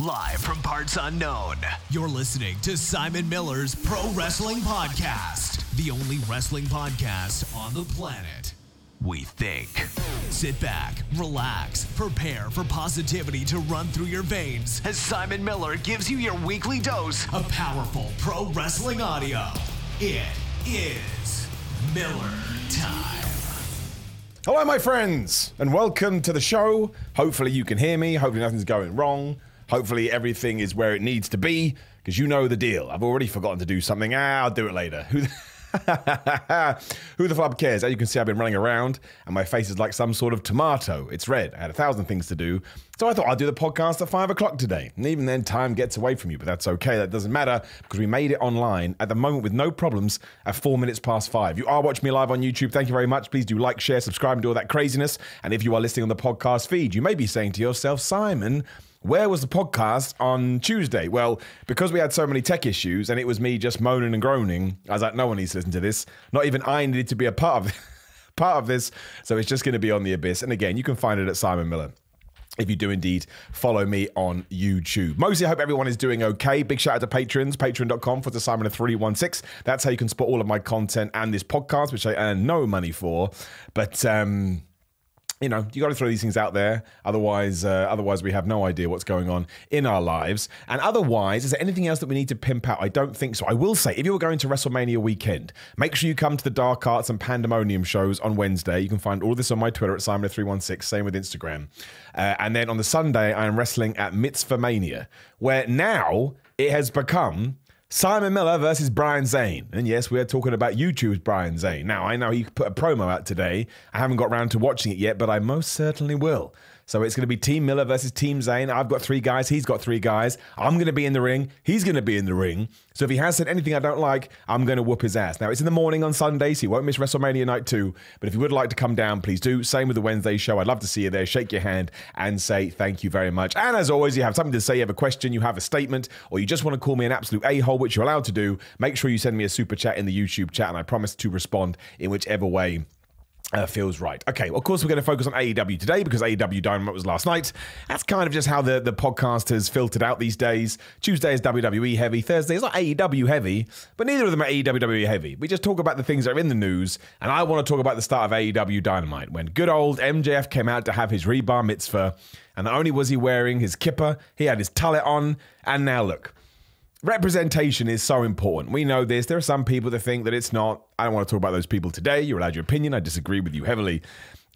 Live from parts unknown, you're listening to Simon Miller's Pro Wrestling Podcast, the only wrestling podcast on the planet. We think. Sit back, relax, prepare for positivity to run through your veins as Simon Miller gives you your weekly dose of powerful pro wrestling audio. It is Miller Time. Hello, my friends, and welcome to the show. Hopefully, you can hear me. Hopefully, nothing's going wrong. Hopefully, everything is where it needs to be because you know the deal. I've already forgotten to do something. Ah, I'll do it later. Who the, Who the flub cares? As you can see, I've been running around and my face is like some sort of tomato. It's red. I had a thousand things to do. So I thought I'd do the podcast at five o'clock today. And even then, time gets away from you, but that's okay. That doesn't matter because we made it online at the moment with no problems at four minutes past five. You are watching me live on YouTube. Thank you very much. Please do like, share, subscribe, and do all that craziness. And if you are listening on the podcast feed, you may be saying to yourself, Simon, where was the podcast on Tuesday? Well, because we had so many tech issues and it was me just moaning and groaning, I was like, no one needs to listen to this. Not even I needed to be a part of part of this. So it's just going to be on the abyss. And again, you can find it at Simon Miller if you do indeed follow me on YouTube. Mostly, I hope everyone is doing okay. Big shout out to patrons, patreon.com for the Simon 316. That's how you can support all of my content and this podcast, which I earn no money for. But, um, you know, you got to throw these things out there. Otherwise, uh, otherwise we have no idea what's going on in our lives. And otherwise, is there anything else that we need to pimp out? I don't think so. I will say, if you were going to WrestleMania weekend, make sure you come to the Dark Arts and Pandemonium shows on Wednesday. You can find all this on my Twitter at Simon316, same with Instagram. Uh, and then on the Sunday, I am wrestling at Mitzvah Mania, where now it has become Simon Miller versus Brian Zane. And yes, we are talking about YouTube's Brian Zane. Now, I know he put a promo out today. I haven't got around to watching it yet, but I most certainly will. So it's going to be Team Miller versus Team Zane. I've got three guys. He's got three guys. I'm going to be in the ring. He's going to be in the ring. So if he has said anything I don't like, I'm going to whoop his ass. Now, it's in the morning on Sunday, so you won't miss WrestleMania night two. But if you would like to come down, please do. Same with the Wednesday show. I'd love to see you there. Shake your hand and say thank you very much. And as always, you have something to say, you have a question, you have a statement, or you just want to call me an absolute a hole, which you're allowed to do. Make sure you send me a super chat in the YouTube chat, and I promise to respond in whichever way uh, feels right. Okay, well, of course, we're going to focus on AEW today because AEW Dynamite was last night. That's kind of just how the, the podcast has filtered out these days. Tuesday is WWE heavy, Thursday is not AEW heavy, but neither of them are AEW heavy. We just talk about the things that are in the news, and I want to talk about the start of AEW Dynamite when good old MJF came out to have his rebar mitzvah, and not only was he wearing his kippah, he had his tallit on, and now look. Representation is so important. We know this. There are some people that think that it's not. I don't want to talk about those people today. You're allowed your opinion. I disagree with you heavily.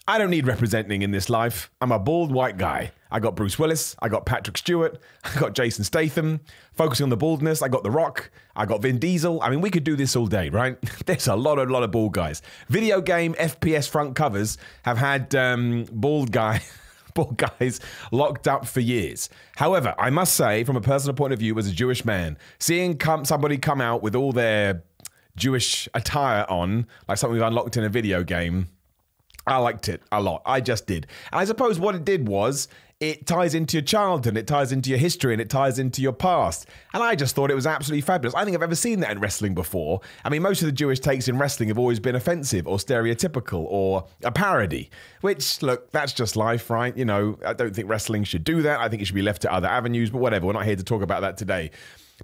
I don't need representing in this life. I'm a bald white guy. I got Bruce Willis. I got Patrick Stewart. I got Jason Statham. Focusing on the baldness, I got The Rock. I got Vin Diesel. I mean, we could do this all day, right? There's a lot, a lot of bald guys. Video game FPS front covers have had um, bald guy. guys locked up for years. However, I must say, from a personal point of view, as a Jewish man, seeing come, somebody come out with all their Jewish attire on, like something we've unlocked in a video game, I liked it a lot. I just did. And I suppose what it did was it ties into your childhood, it ties into your history, and it ties into your past. And I just thought it was absolutely fabulous. I think I've ever seen that in wrestling before. I mean, most of the Jewish takes in wrestling have always been offensive or stereotypical or a parody, which, look, that's just life, right? You know, I don't think wrestling should do that. I think it should be left to other avenues, but whatever. We're not here to talk about that today.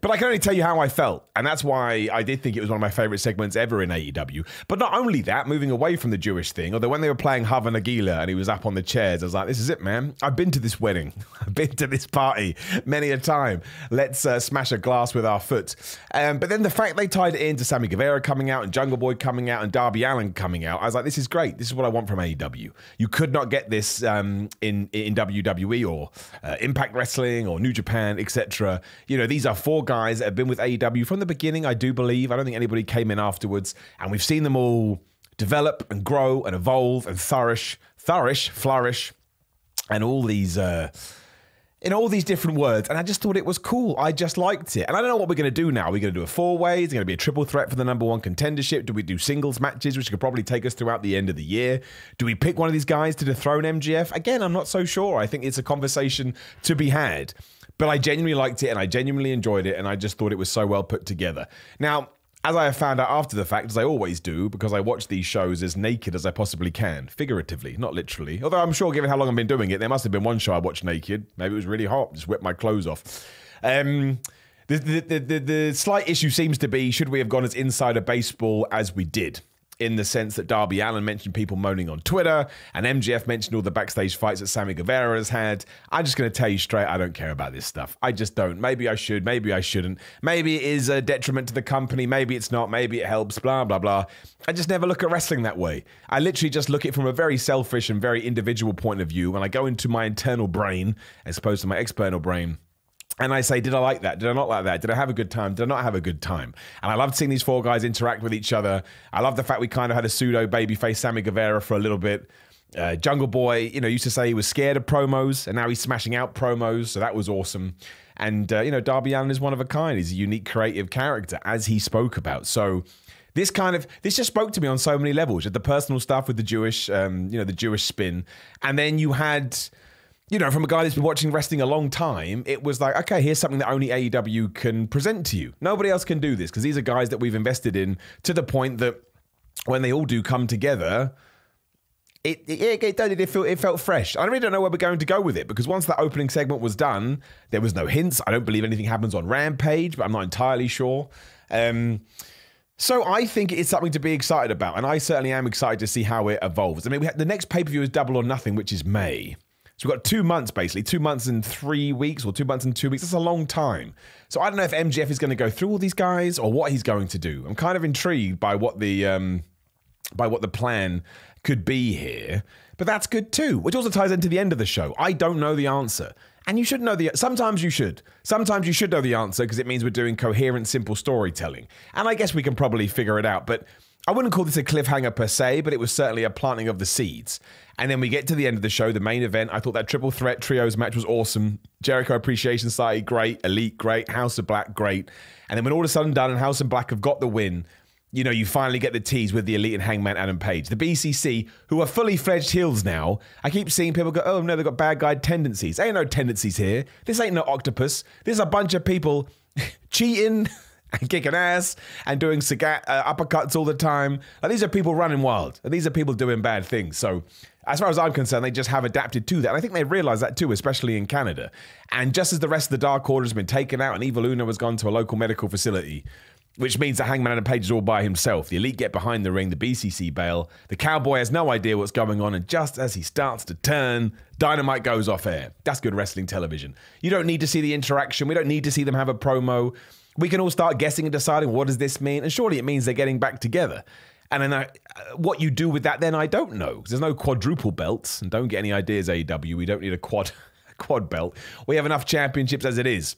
But I can only tell you how I felt. And that's why I did think it was one of my favorite segments ever in AEW. But not only that, moving away from the Jewish thing, although when they were playing Hava Nagila and he was up on the chairs, I was like, this is it, man. I've been to this wedding. I've been to this party many a time. Let's uh, smash a glass with our foot. Um, but then the fact they tied it into Sammy Guevara coming out and Jungle Boy coming out and Darby Allin coming out, I was like, this is great. This is what I want from AEW. You could not get this um, in, in WWE or uh, Impact Wrestling or New Japan, etc. You know, these are four guys that have been with AEW from the beginning, I do believe. I don't think anybody came in afterwards. And we've seen them all develop and grow and evolve and flourish, flourish, flourish, and all these. Uh, in all these different words, and I just thought it was cool. I just liked it. And I don't know what we're going to do now. Are we going to do a four way? Is it going to be a triple threat for the number one contendership? Do we do singles matches, which could probably take us throughout the end of the year? Do we pick one of these guys to dethrone MJF? Again, I'm not so sure. I think it's a conversation to be had. But I genuinely liked it and I genuinely enjoyed it and I just thought it was so well put together. Now, as I have found out after the fact, as I always do, because I watch these shows as naked as I possibly can, figuratively, not literally. Although I'm sure, given how long I've been doing it, there must have been one show I watched naked. Maybe it was really hot, just whipped my clothes off. Um, the, the, the, the slight issue seems to be should we have gone as insider baseball as we did? In the sense that Darby Allin mentioned people moaning on Twitter and MJF mentioned all the backstage fights that Sammy Guevara has had. I'm just going to tell you straight, I don't care about this stuff. I just don't. Maybe I should, maybe I shouldn't. Maybe it is a detriment to the company, maybe it's not, maybe it helps, blah, blah, blah. I just never look at wrestling that way. I literally just look at it from a very selfish and very individual point of view when I go into my internal brain as opposed to my external brain and I say, did I like that? Did I not like that? Did I have a good time? Did I not have a good time? And I loved seeing these four guys interact with each other. I love the fact we kind of had a pseudo babyface Sammy Guevara for a little bit. Uh, Jungle Boy, you know, used to say he was scared of promos, and now he's smashing out promos, so that was awesome. And uh, you know, Darby Allin is one of a kind. He's a unique, creative character, as he spoke about. So this kind of this just spoke to me on so many levels. You had the personal stuff with the Jewish, um, you know, the Jewish spin, and then you had you know, from a guy that's been watching wrestling a long time, it was like, okay, here's something that only AEW can present to you. Nobody else can do this because these are guys that we've invested in to the point that when they all do come together, it it, it, it, felt, it felt fresh. I really don't know where we're going to go with it because once that opening segment was done, there was no hints. I don't believe anything happens on Rampage, but I'm not entirely sure. Um, so I think it's something to be excited about, and I certainly am excited to see how it evolves. I mean, the next pay per view is Double or Nothing, which is May. So we've got two months basically, two months and three weeks, or two months and two weeks. That's a long time. So I don't know if MJF is going to go through all these guys or what he's going to do. I'm kind of intrigued by what the um, by what the plan could be here. But that's good too, which also ties into the end of the show. I don't know the answer. And you should know the sometimes you should. Sometimes you should know the answer because it means we're doing coherent, simple storytelling. And I guess we can probably figure it out. But I wouldn't call this a cliffhanger per se, but it was certainly a planting of the seeds. And then we get to the end of the show, the main event. I thought that triple threat trios match was awesome. Jericho Appreciation Society, great. Elite, great. House of Black, great. And then when all of a sudden done and House of Black have got the win, you know, you finally get the tease with the Elite and Hangman Adam Page. The BCC, who are fully fledged heels now, I keep seeing people go, oh no, they've got bad guy tendencies. Ain't no tendencies here. This ain't no octopus. This is a bunch of people cheating and kicking ass and doing uh, uppercuts all the time. Like, these are people running wild. These are people doing bad things. So, as far as I'm concerned, they just have adapted to that. And I think they realize that too, especially in Canada. And just as the rest of the Dark Order has been taken out and Evil Uno has gone to a local medical facility, which means that Hangman Adam Page is all by himself. The Elite get behind the ring, the BCC bail. The Cowboy has no idea what's going on, and just as he starts to turn, Dynamite goes off air. That's good wrestling television. You don't need to see the interaction. We don't need to see them have a promo we can all start guessing and deciding what does this mean, and surely it means they're getting back together. And then I, uh, what you do with that, then I don't know there's no quadruple belts, and don't get any ideas, AEW. We don't need a quad quad belt. We have enough championships as it is.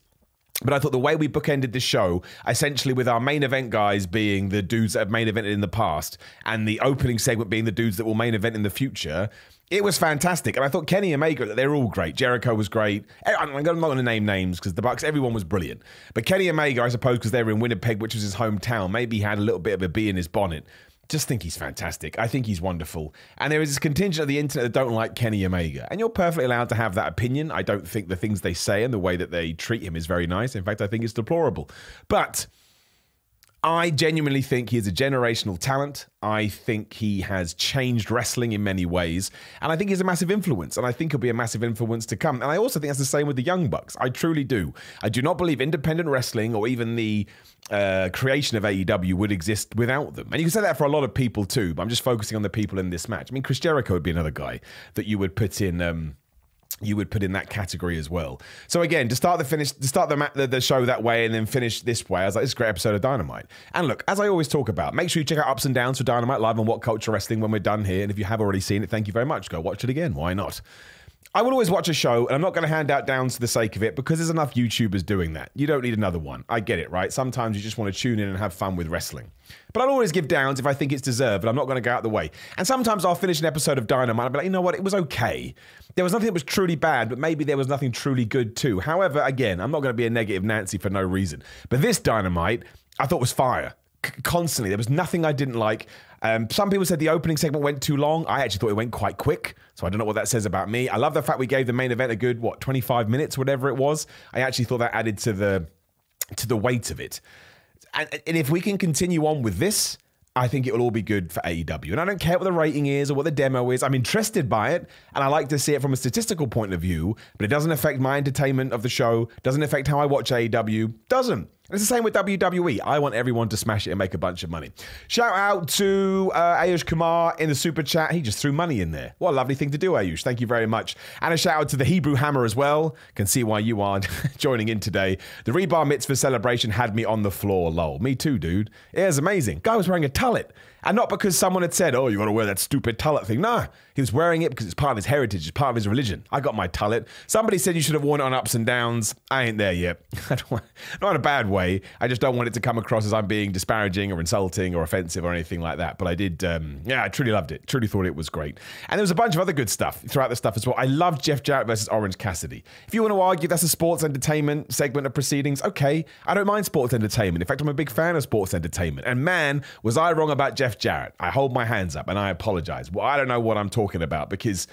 But I thought the way we bookended the show, essentially with our main event guys being the dudes that have main evented in the past, and the opening segment being the dudes that will main event in the future, it was fantastic. And I thought Kenny Omega, they're all great. Jericho was great. Eh, I'm not going to name names because the Bucks, everyone was brilliant. But Kenny Omega, I suppose, because they were in Winnipeg, which was his hometown, maybe he had a little bit of a bee in his bonnet. Just think he's fantastic. I think he's wonderful. And there is this contingent of the internet that don't like Kenny Omega. And you're perfectly allowed to have that opinion. I don't think the things they say and the way that they treat him is very nice. In fact, I think it's deplorable. But I genuinely think he is a generational talent. I think he has changed wrestling in many ways. And I think he's a massive influence. And I think he'll be a massive influence to come. And I also think that's the same with the Young Bucks. I truly do. I do not believe independent wrestling or even the uh, creation of AEW would exist without them. And you can say that for a lot of people too, but I'm just focusing on the people in this match. I mean, Chris Jericho would be another guy that you would put in. Um, you would put in that category as well. So again, to start the finish, to start the, the, the show that way and then finish this way, I was like, this is a great episode of Dynamite. And look, as I always talk about, make sure you check out Ups and Downs for Dynamite live on What Culture Wrestling when we're done here. And if you have already seen it, thank you very much. Go watch it again. Why not? I will always watch a show, and I'm not going to hand out downs for the sake of it because there's enough YouTubers doing that. You don't need another one. I get it, right? Sometimes you just want to tune in and have fun with wrestling. But I'll always give downs if I think it's deserved, but I'm not going to go out the way. And sometimes I'll finish an episode of Dynamite and be like, you know what? It was okay. There was nothing that was truly bad, but maybe there was nothing truly good too. However, again, I'm not going to be a negative Nancy for no reason. But this Dynamite, I thought was fire. Constantly. There was nothing I didn't like. Um, some people said the opening segment went too long. I actually thought it went quite quick. So I don't know what that says about me. I love the fact we gave the main event a good, what, 25 minutes, whatever it was. I actually thought that added to the to the weight of it. And, and if we can continue on with this, I think it will all be good for AEW. And I don't care what the rating is or what the demo is. I'm interested by it and I like to see it from a statistical point of view, but it doesn't affect my entertainment of the show, doesn't affect how I watch AEW, doesn't. It's the same with WWE. I want everyone to smash it and make a bunch of money. Shout out to uh, Ayush Kumar in the super chat. He just threw money in there. What a lovely thing to do, Ayush. Thank you very much. And a shout out to the Hebrew Hammer as well. Can see why you aren't joining in today. The Rebar Mitzvah celebration had me on the floor, lol. Me too, dude. It was amazing. Guy was wearing a tallit. And not because someone had said, oh, you got to wear that stupid tallit thing. No, he was wearing it because it's part of his heritage, it's part of his religion. I got my tallit. Somebody said you should have worn it on ups and downs. I ain't there yet. not in a bad way. I just don't want it to come across as I'm being disparaging or insulting or offensive or anything like that. But I did, um, yeah, I truly loved it. Truly thought it was great. And there was a bunch of other good stuff throughout the stuff as well. I loved Jeff Jarrett versus Orange Cassidy. If you want to argue that's a sports entertainment segment of proceedings, okay. I don't mind sports entertainment. In fact, I'm a big fan of sports entertainment. And man, was I wrong about Jeff Jarrett. I hold my hands up and I apologize. Well, I don't know what I'm talking about because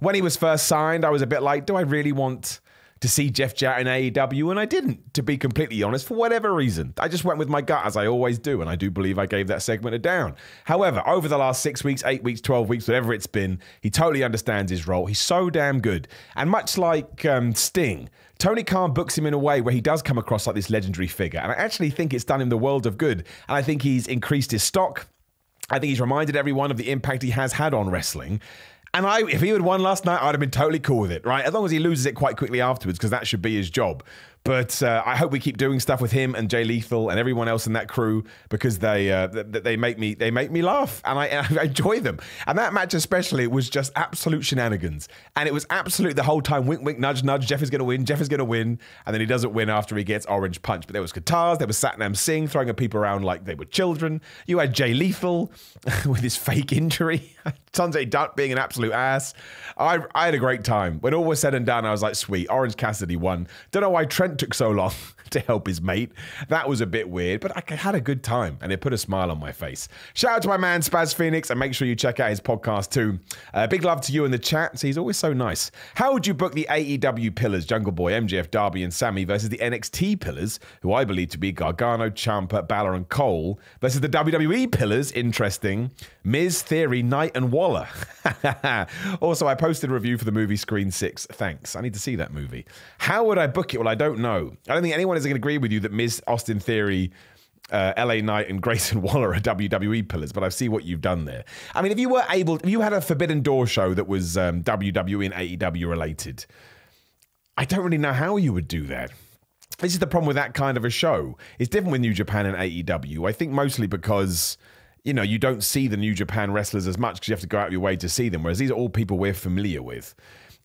when he was first signed, I was a bit like, do I really want to see Jeff Jarrett in AEW? And I didn't, to be completely honest, for whatever reason. I just went with my gut, as I always do, and I do believe I gave that segment a down. However, over the last six weeks, eight weeks, 12 weeks, whatever it's been, he totally understands his role. He's so damn good. And much like um, Sting, Tony Khan books him in a way where he does come across like this legendary figure. And I actually think it's done him the world of good. And I think he's increased his stock. I think he's reminded everyone of the impact he has had on wrestling. And I, if he had won last night, I'd have been totally cool with it, right? As long as he loses it quite quickly afterwards, because that should be his job. But uh, I hope we keep doing stuff with him and Jay Lethal and everyone else in that crew because they uh, they make me they make me laugh and I, and I, enjoy them. And that match especially was just absolute shenanigans. And it was absolute the whole time wink wink nudge nudge. Jeff is going to win. Jeff is going to win. And then he doesn't win after he gets orange punch. But there was guitars. There was Satnam Singh throwing people around like they were children. You had Jay Lethal with his fake injury. Sanjay Dutt being an absolute ass. I, I had a great time. When all was said and done, I was like, sweet, Orange Cassidy won. Don't know why Trent took so long to help his mate. That was a bit weird, but I had a good time and it put a smile on my face. Shout out to my man Spaz Phoenix and make sure you check out his podcast too. Uh, big love to you in the chat. He's always so nice. How would you book the AEW pillars, Jungle Boy, MJF, Darby, and Sammy versus the NXT pillars, who I believe to be Gargano, Ciampa, Balor, and Cole, versus the WWE pillars? Interesting. Miz, Theory, Knight, and Waller. also, I posted a review for the movie Scream 6. Thanks. I need to see that movie. How would I book it? Well, I don't know. I don't think anyone is going to agree with you that Miz, Austin Theory, uh, LA Knight and Grayson Waller are WWE pillars, but I see what you've done there. I mean, if you were able, if you had a Forbidden Door show that was um, WWE and AEW related, I don't really know how you would do that. This is the problem with that kind of a show. It's different with New Japan and AEW. I think mostly because you know, you don't see the New Japan wrestlers as much because you have to go out of your way to see them. Whereas these are all people we're familiar with.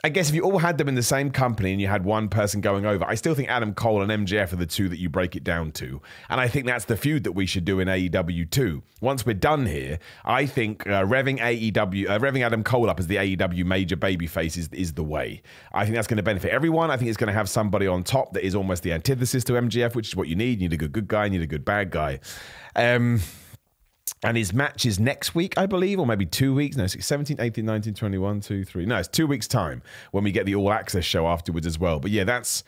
I guess if you all had them in the same company and you had one person going over, I still think Adam Cole and MJF are the two that you break it down to. And I think that's the feud that we should do in AEW too. Once we're done here, I think uh, revving AEW, uh, revving Adam Cole up as the AEW major babyface is, is the way. I think that's going to benefit everyone. I think it's going to have somebody on top that is almost the antithesis to MJF, which is what you need. You need a good good guy, you need a good bad guy. Um, and his match is next week, I believe, or maybe two weeks. No, 17, 18, 19, 21, 2, 3. No, it's two weeks' time when we get the All Access show afterwards as well. But yeah, that's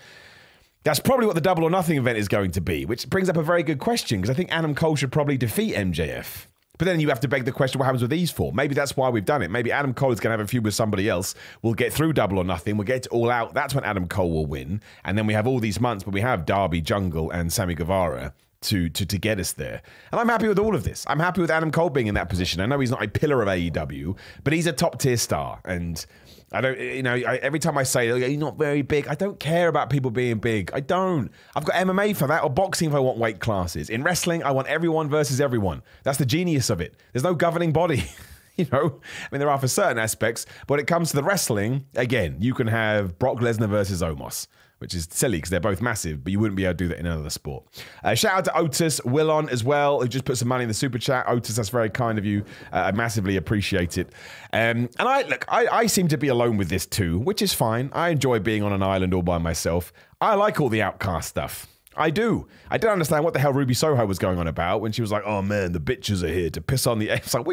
that's probably what the Double or Nothing event is going to be, which brings up a very good question because I think Adam Cole should probably defeat MJF. But then you have to beg the question, what happens with these four? Maybe that's why we've done it. Maybe Adam Cole is going to have a feud with somebody else. We'll get through double or nothing. We'll get it all out. That's when Adam Cole will win. And then we have all these months, but we have Darby, Jungle, and Sammy Guevara to, to to get us there. And I'm happy with all of this. I'm happy with Adam Cole being in that position. I know he's not a pillar of AEW, but he's a top tier star. And I don't, you know, I, every time I say oh, he's not very big, I don't care about people being big. I don't. I've got MMA for that or boxing if I want weight classes. In wrestling, I want everyone versus everyone. That's the genius of it. There's no governing body. you know, I mean, there are for certain aspects, but when it comes to the wrestling, again, you can have Brock Lesnar versus Omos which is silly because they're both massive, but you wouldn't be able to do that in another sport. Uh, shout out to Otis Willon as well, who just put some money in the super chat. Otis, that's very kind of you. Uh, I massively appreciate it. Um, and I look, I, I seem to be alone with this too, which is fine. I enjoy being on an island all by myself. I like all the outcast stuff. I do. I didn't understand what the hell Ruby Soho was going on about when she was like, "Oh man, the bitches are here to piss on the." It's like,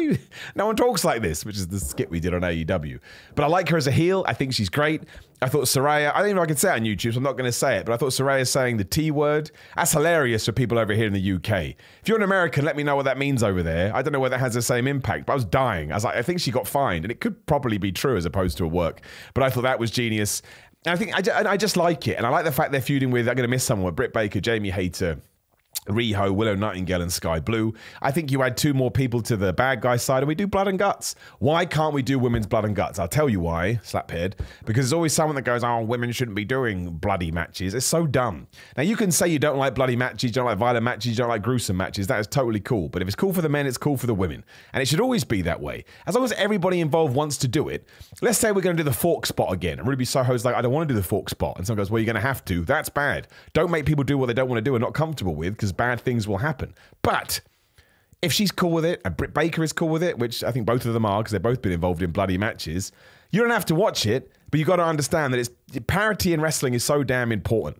no one talks like this, which is the skit we did on AEW. But I like her as a heel. I think she's great. I thought Saraya. I don't even know if I can say it on YouTube, so I'm not going to say it. But I thought Saraya saying the T word. That's hilarious for people over here in the UK. If you're an American, let me know what that means over there. I don't know whether that has the same impact. But I was dying. I was like, I think she got fined, and it could probably be true as opposed to a work. But I thought that was genius. And I think I, I just like it, and I like the fact they're feuding with. I'm going to miss someone. Britt Baker, Jamie Hayter. Riho, Willow Nightingale, and Sky Blue. I think you add two more people to the bad guy side and we do blood and guts. Why can't we do women's blood and guts? I'll tell you why, slaphead. Because there's always someone that goes, oh, women shouldn't be doing bloody matches. It's so dumb. Now, you can say you don't like bloody matches, you don't like violent matches, you don't like gruesome matches. That is totally cool. But if it's cool for the men, it's cool for the women. And it should always be that way. As long as everybody involved wants to do it. Let's say we're going to do the fork spot again. And Ruby Soho's like, I don't want to do the fork spot. And someone goes, Well, you're going to have to. That's bad. Don't make people do what they don't want to do and not comfortable with because bad things will happen. But if she's cool with it and Britt Baker is cool with it, which I think both of them are because they've both been involved in bloody matches, you don't have to watch it, but you've got to understand that it's parity in wrestling is so damn important.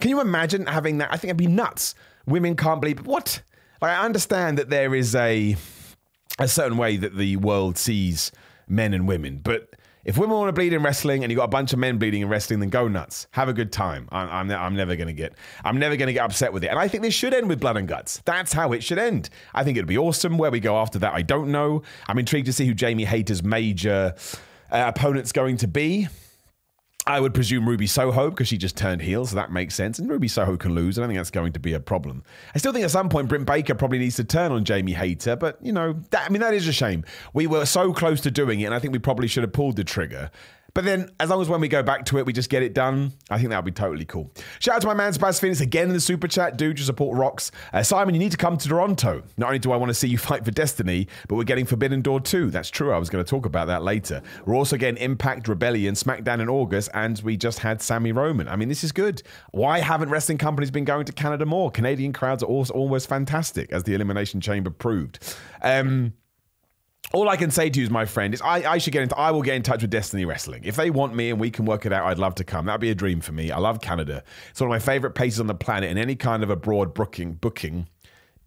Can you imagine having that? I think it'd be nuts. Women can't believe what. Like, I understand that there is a a certain way that the world sees men and women, but if women want to bleed in wrestling and you got a bunch of men bleeding in wrestling, then go nuts. Have a good time. I'm, I'm, I'm never going to get, I'm never going to get upset with it. And I think this should end with blood and guts. That's how it should end. I think it'd be awesome. Where we go after that, I don't know. I'm intrigued to see who Jamie Hayter's major uh, opponent's going to be. I would presume Ruby Soho because she just turned heel, so that makes sense. And Ruby Soho can lose. I don't think that's going to be a problem. I still think at some point Britt Baker probably needs to turn on Jamie Hayter, but you know, that, I mean, that is a shame. We were so close to doing it, and I think we probably should have pulled the trigger. But then, as long as when we go back to it, we just get it done, I think that would be totally cool. Shout out to my man Spaz Phoenix again in the super chat. Dude, your support rocks. Uh, Simon, you need to come to Toronto. Not only do I want to see you fight for Destiny, but we're getting Forbidden Door 2. That's true. I was going to talk about that later. We're also getting Impact, Rebellion, SmackDown in August, and we just had Sammy Roman. I mean, this is good. Why haven't wrestling companies been going to Canada more? Canadian crowds are also almost fantastic, as the Elimination Chamber proved. Um, all I can say to you, is, my friend, is I, I should get into. I will get in touch with Destiny Wrestling if they want me and we can work it out. I'd love to come. That'd be a dream for me. I love Canada. It's one of my favorite places on the planet, and any kind of abroad booking booking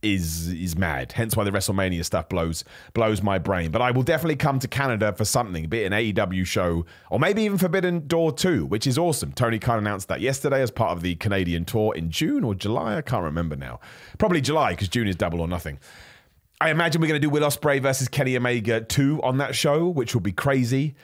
is is mad. Hence why the WrestleMania stuff blows blows my brain. But I will definitely come to Canada for something, be it an AEW show or maybe even Forbidden Door 2, which is awesome. Tony Khan announced that yesterday as part of the Canadian tour in June or July. I can't remember now. Probably July because June is double or nothing. I imagine we're going to do Will Ospreay versus Kenny Omega 2 on that show, which will be crazy.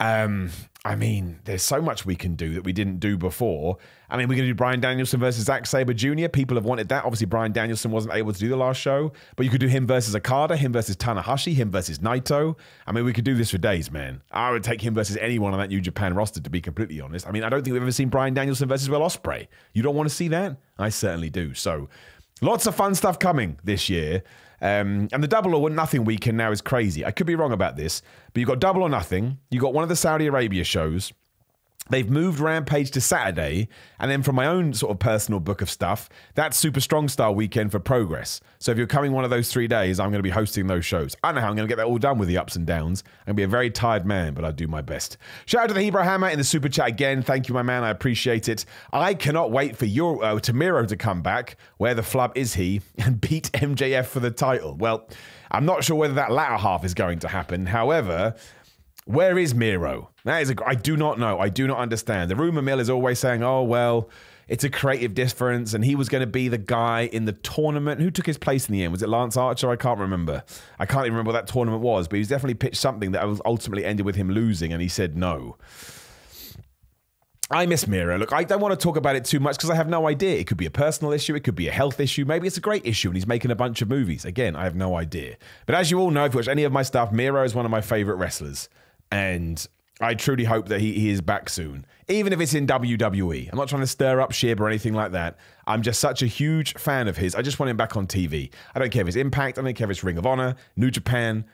Um, I mean, there's so much we can do that we didn't do before. I mean, we're going to do Bryan Danielson versus Zack Sabre Jr. People have wanted that. Obviously, Bryan Danielson wasn't able to do the last show, but you could do him versus Okada, him versus Tanahashi, him versus Naito. I mean, we could do this for days, man. I would take him versus anyone on that New Japan roster, to be completely honest. I mean, I don't think we've ever seen Bryan Danielson versus Will Ospreay. You don't want to see that? I certainly do. So, lots of fun stuff coming this year. Um, and the double or nothing weekend now is crazy. I could be wrong about this, but you've got double or nothing. You've got one of the Saudi Arabia shows. They've moved Rampage to Saturday, and then from my own sort of personal book of stuff, that's Super Strong Style weekend for Progress. So if you're coming one of those three days, I'm going to be hosting those shows. I know how I'm going to get that all done with the ups and downs. I'm going to be a very tired man, but I'll do my best. Shout out to the Hebrew Hammer in the super chat again. Thank you, my man. I appreciate it. I cannot wait for your uh, Tamiro to come back. Where the flub is he and beat MJF for the title? Well, I'm not sure whether that latter half is going to happen. However, where is Miro? That is a, I do not know. I do not understand. The rumor mill is always saying, "Oh well, it's a creative difference," and he was going to be the guy in the tournament. Who took his place in the end? Was it Lance Archer? I can't remember. I can't even remember what that tournament was, but he's definitely pitched something that ultimately ended with him losing, and he said no. I miss Miro. Look, I don't want to talk about it too much because I have no idea. It could be a personal issue, it could be a health issue, maybe it's a great issue and he's making a bunch of movies. Again, I have no idea. But as you all know, if you watch any of my stuff, Miro is one of my favorite wrestlers. And I truly hope that he, he is back soon, even if it's in WWE. I'm not trying to stir up Shib or anything like that. I'm just such a huge fan of his. I just want him back on TV. I don't care if it's Impact, I don't care if it's Ring of Honor, New Japan,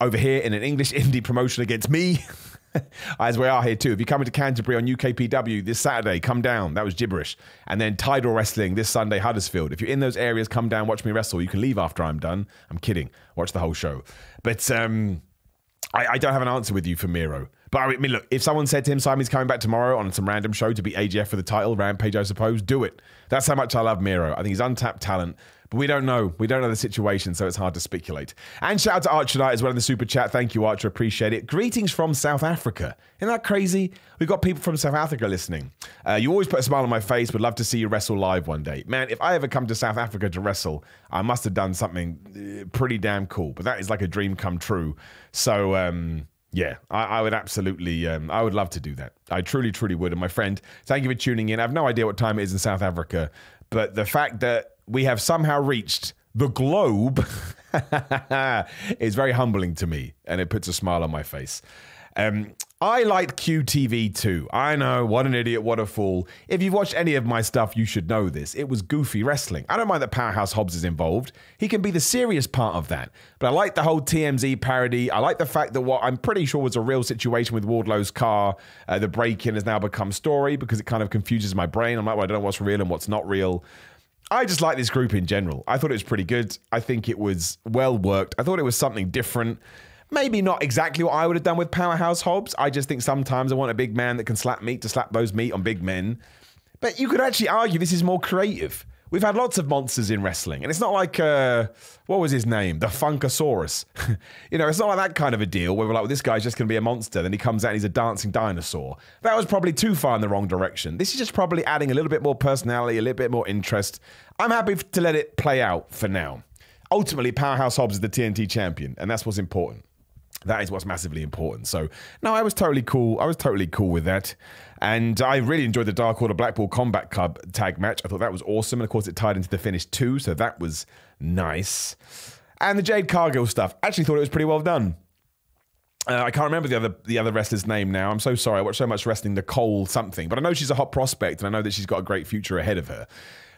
over here in an English indie promotion against me. As we are here too. If you're coming to Canterbury on UKPW this Saturday, come down. That was gibberish. And then Tidal Wrestling this Sunday, Huddersfield. If you're in those areas, come down, watch me wrestle. You can leave after I'm done. I'm kidding. Watch the whole show. But um, I, I, don't have an answer with you for Miro. But I mean, look, if someone said to him, Simon's coming back tomorrow on some random show to be AGF for the title, Rampage, I suppose, do it. That's how much I love Miro. I think he's untapped talent. But we don't know. We don't know the situation, so it's hard to speculate. And shout out to Archer Knight as well in the super chat. Thank you, Archer. Appreciate it. Greetings from South Africa. Isn't that crazy? We've got people from South Africa listening. Uh, you always put a smile on my face. Would love to see you wrestle live one day. Man, if I ever come to South Africa to wrestle, I must have done something uh, pretty damn cool. But that is like a dream come true. So, um, yeah, I, I, would absolutely, um, I would love to do that. I truly, truly would. And my friend, thank you for tuning in. I have no idea what time it is in South Africa, but the fact that we have somehow reached the globe is very humbling to me, and it puts a smile on my face. Um, I like QTV too. I know, what an idiot, what a fool. If you've watched any of my stuff, you should know this. It was goofy wrestling. I don't mind that Powerhouse Hobbs is involved. He can be the serious part of that. But I like the whole TMZ parody. I like the fact that what I'm pretty sure was a real situation with Wardlow's car, uh, the break in has now become story because it kind of confuses my brain. I'm like, well, I don't know what's real and what's not real. I just like this group in general. I thought it was pretty good. I think it was well worked. I thought it was something different. Maybe not exactly what I would have done with Powerhouse Hobbs. I just think sometimes I want a big man that can slap meat to slap those meat on big men. But you could actually argue this is more creative. We've had lots of monsters in wrestling, and it's not like uh, what was his name, the Funkasaurus. you know, it's not like that kind of a deal where we're like, well, this guy's just going to be a monster. Then he comes out and he's a dancing dinosaur. That was probably too far in the wrong direction. This is just probably adding a little bit more personality, a little bit more interest. I'm happy to let it play out for now. Ultimately, Powerhouse Hobbs is the TNT champion, and that's what's important. That is what's massively important. So, no, I was totally cool. I was totally cool with that. And I really enjoyed the Dark Order Blackpool Combat Club tag match. I thought that was awesome. And of course, it tied into the finish too. So that was nice. And the Jade Cargill stuff, actually thought it was pretty well done. Uh, I can't remember the other the other wrestler's name now. I'm so sorry. I watched so much wrestling, Nicole something, but I know she's a hot prospect, and I know that she's got a great future ahead of her.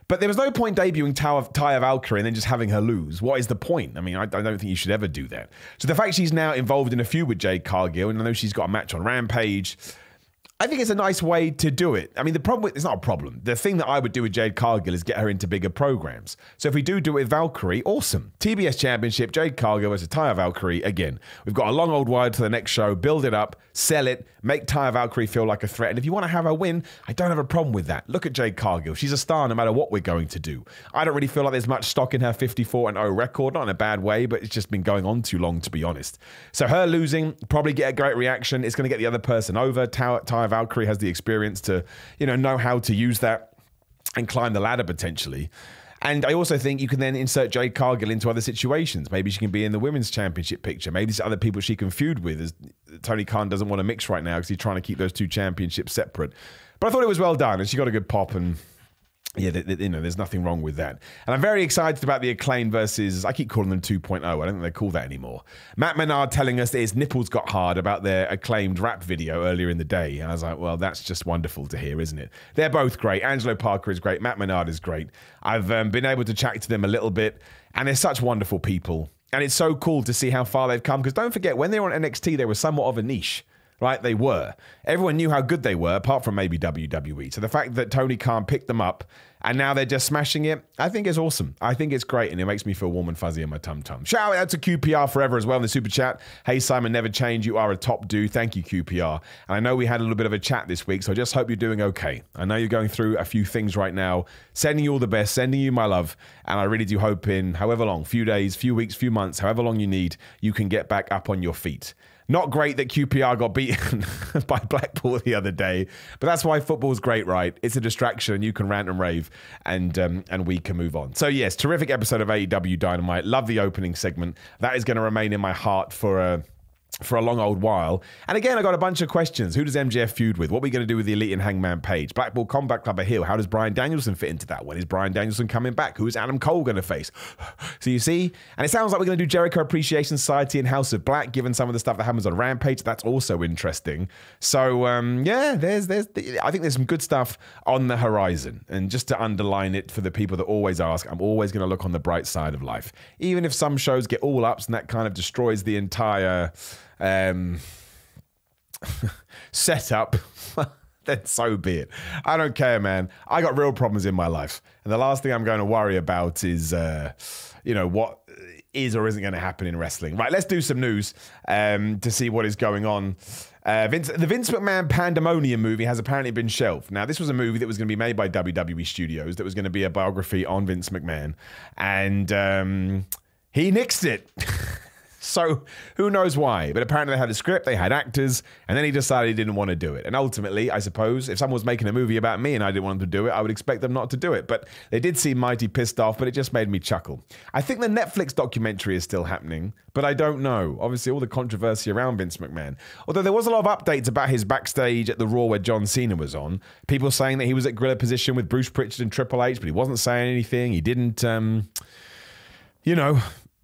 But there was no point debuting Taya Valkyrie and then just having her lose. What is the point? I mean, I, I, don't think you should ever do that. So the fact she's now involved in a feud with Jade Cargill, and I know she's got a match on Rampage, I think it's a nice way to do it. I mean, the problem with, it's not a problem. The thing that I would do with Jade Cargill is get her into bigger programs. So if we do do it with Valkyrie, awesome. TBS Championship, Jade Cargill versus Taya Valkyrie. Again, we've got a long old wire to the next show. Build it up, sell it, make Taya Valkyrie feel like a threat. And if you want to have her win, I don't have a problem with that. Look at Jade Cargill. She's a star no matter what we're going to do. I don't really feel like there's much stock in her 54 and 0 record, not in a bad way, but it's just been going on too long, to be honest. So her losing, probably get a great reaction. It's going to get the other person over. Taya Valkyrie has the experience to, you know, know how to use that and climb the ladder potentially. And I also think you can then insert Jade Cargill into other situations. Maybe she can be in the women's championship picture. Maybe there's other people she can feud with. As Tony Khan doesn't want to mix right now because he's trying to keep those two championships separate. But I thought it was well done, and she got a good pop and yeah, you know, there's nothing wrong with that. And I'm very excited about the acclaim versus, I keep calling them 2.0. I don't think they call that anymore. Matt Menard telling us that his nipples got hard about their acclaimed rap video earlier in the day. And I was like, well, that's just wonderful to hear, isn't it? They're both great. Angelo Parker is great. Matt Menard is great. I've um, been able to chat to them a little bit, and they're such wonderful people. And it's so cool to see how far they've come. Because don't forget, when they were on NXT, they were somewhat of a niche right? They were. Everyone knew how good they were, apart from maybe WWE. So the fact that Tony Khan picked them up and now they're just smashing it. I think it's awesome. I think it's great, and it makes me feel warm and fuzzy in my tum tum. Shout out to QPR forever as well in the super chat. Hey Simon, never change. You are a top dude. Thank you QPR. And I know we had a little bit of a chat this week, so I just hope you're doing okay. I know you're going through a few things right now. Sending you all the best, sending you my love, and I really do hope in however long, few days, few weeks, few months, however long you need, you can get back up on your feet. Not great that QPR got beaten by Blackpool the other day, but that's why football's great, right? It's a distraction, and you can rant and rave, and um, and we can move on. So yes, terrific episode of AEW Dynamite. Love the opening segment. That is going to remain in my heart for a. Uh, for a long old while. And again, I got a bunch of questions. Who does MJF feud with? What are we going to do with the Elite and Hangman Page? Blackpool Combat Club a heel. How does Bryan Danielson fit into that? When is Bryan Danielson coming back? Who is Adam Cole going to face? so you see, and it sounds like we're going to do Jericho Appreciation Society and House of Black, given some of the stuff that happens on Rampage. That's also interesting. So um, yeah, there's there's I think there's some good stuff on the horizon. And just to underline it for the people that always ask, I'm always going to look on the bright side of life, even if some shows get all ups and that kind of destroys the entire um, setup, then so be it. I don't care, man. I got real problems in my life. And the last thing I'm going to worry about is, uh, you know, what is or isn't going to happen in wrestling. Right, let's do some news um, to see what is going on. Uh, Vince, the Vince McMahon Pandemonium movie has apparently been shelved. Now, this was a movie that was going to be made by WWE Studios, that was going to be a biography on Vince McMahon, and um, he nixed it. So who knows why? But apparently they had a script, they had actors, and then he decided he didn't want to do it. And ultimately, I suppose, if someone was making a movie about me and I didn't want them to do it, I would expect them not to do it. But they did seem mighty pissed off, but it just made me chuckle. I think the Netflix documentary is still happening, but I don't know. Obviously, all the controversy around Vince McMahon. Although there was a lot of updates about his backstage at the Raw where John Cena was on. People saying that he was at gorilla position with Bruce Pritchard and Triple H, but he wasn't saying anything. He didn't. Um, you know,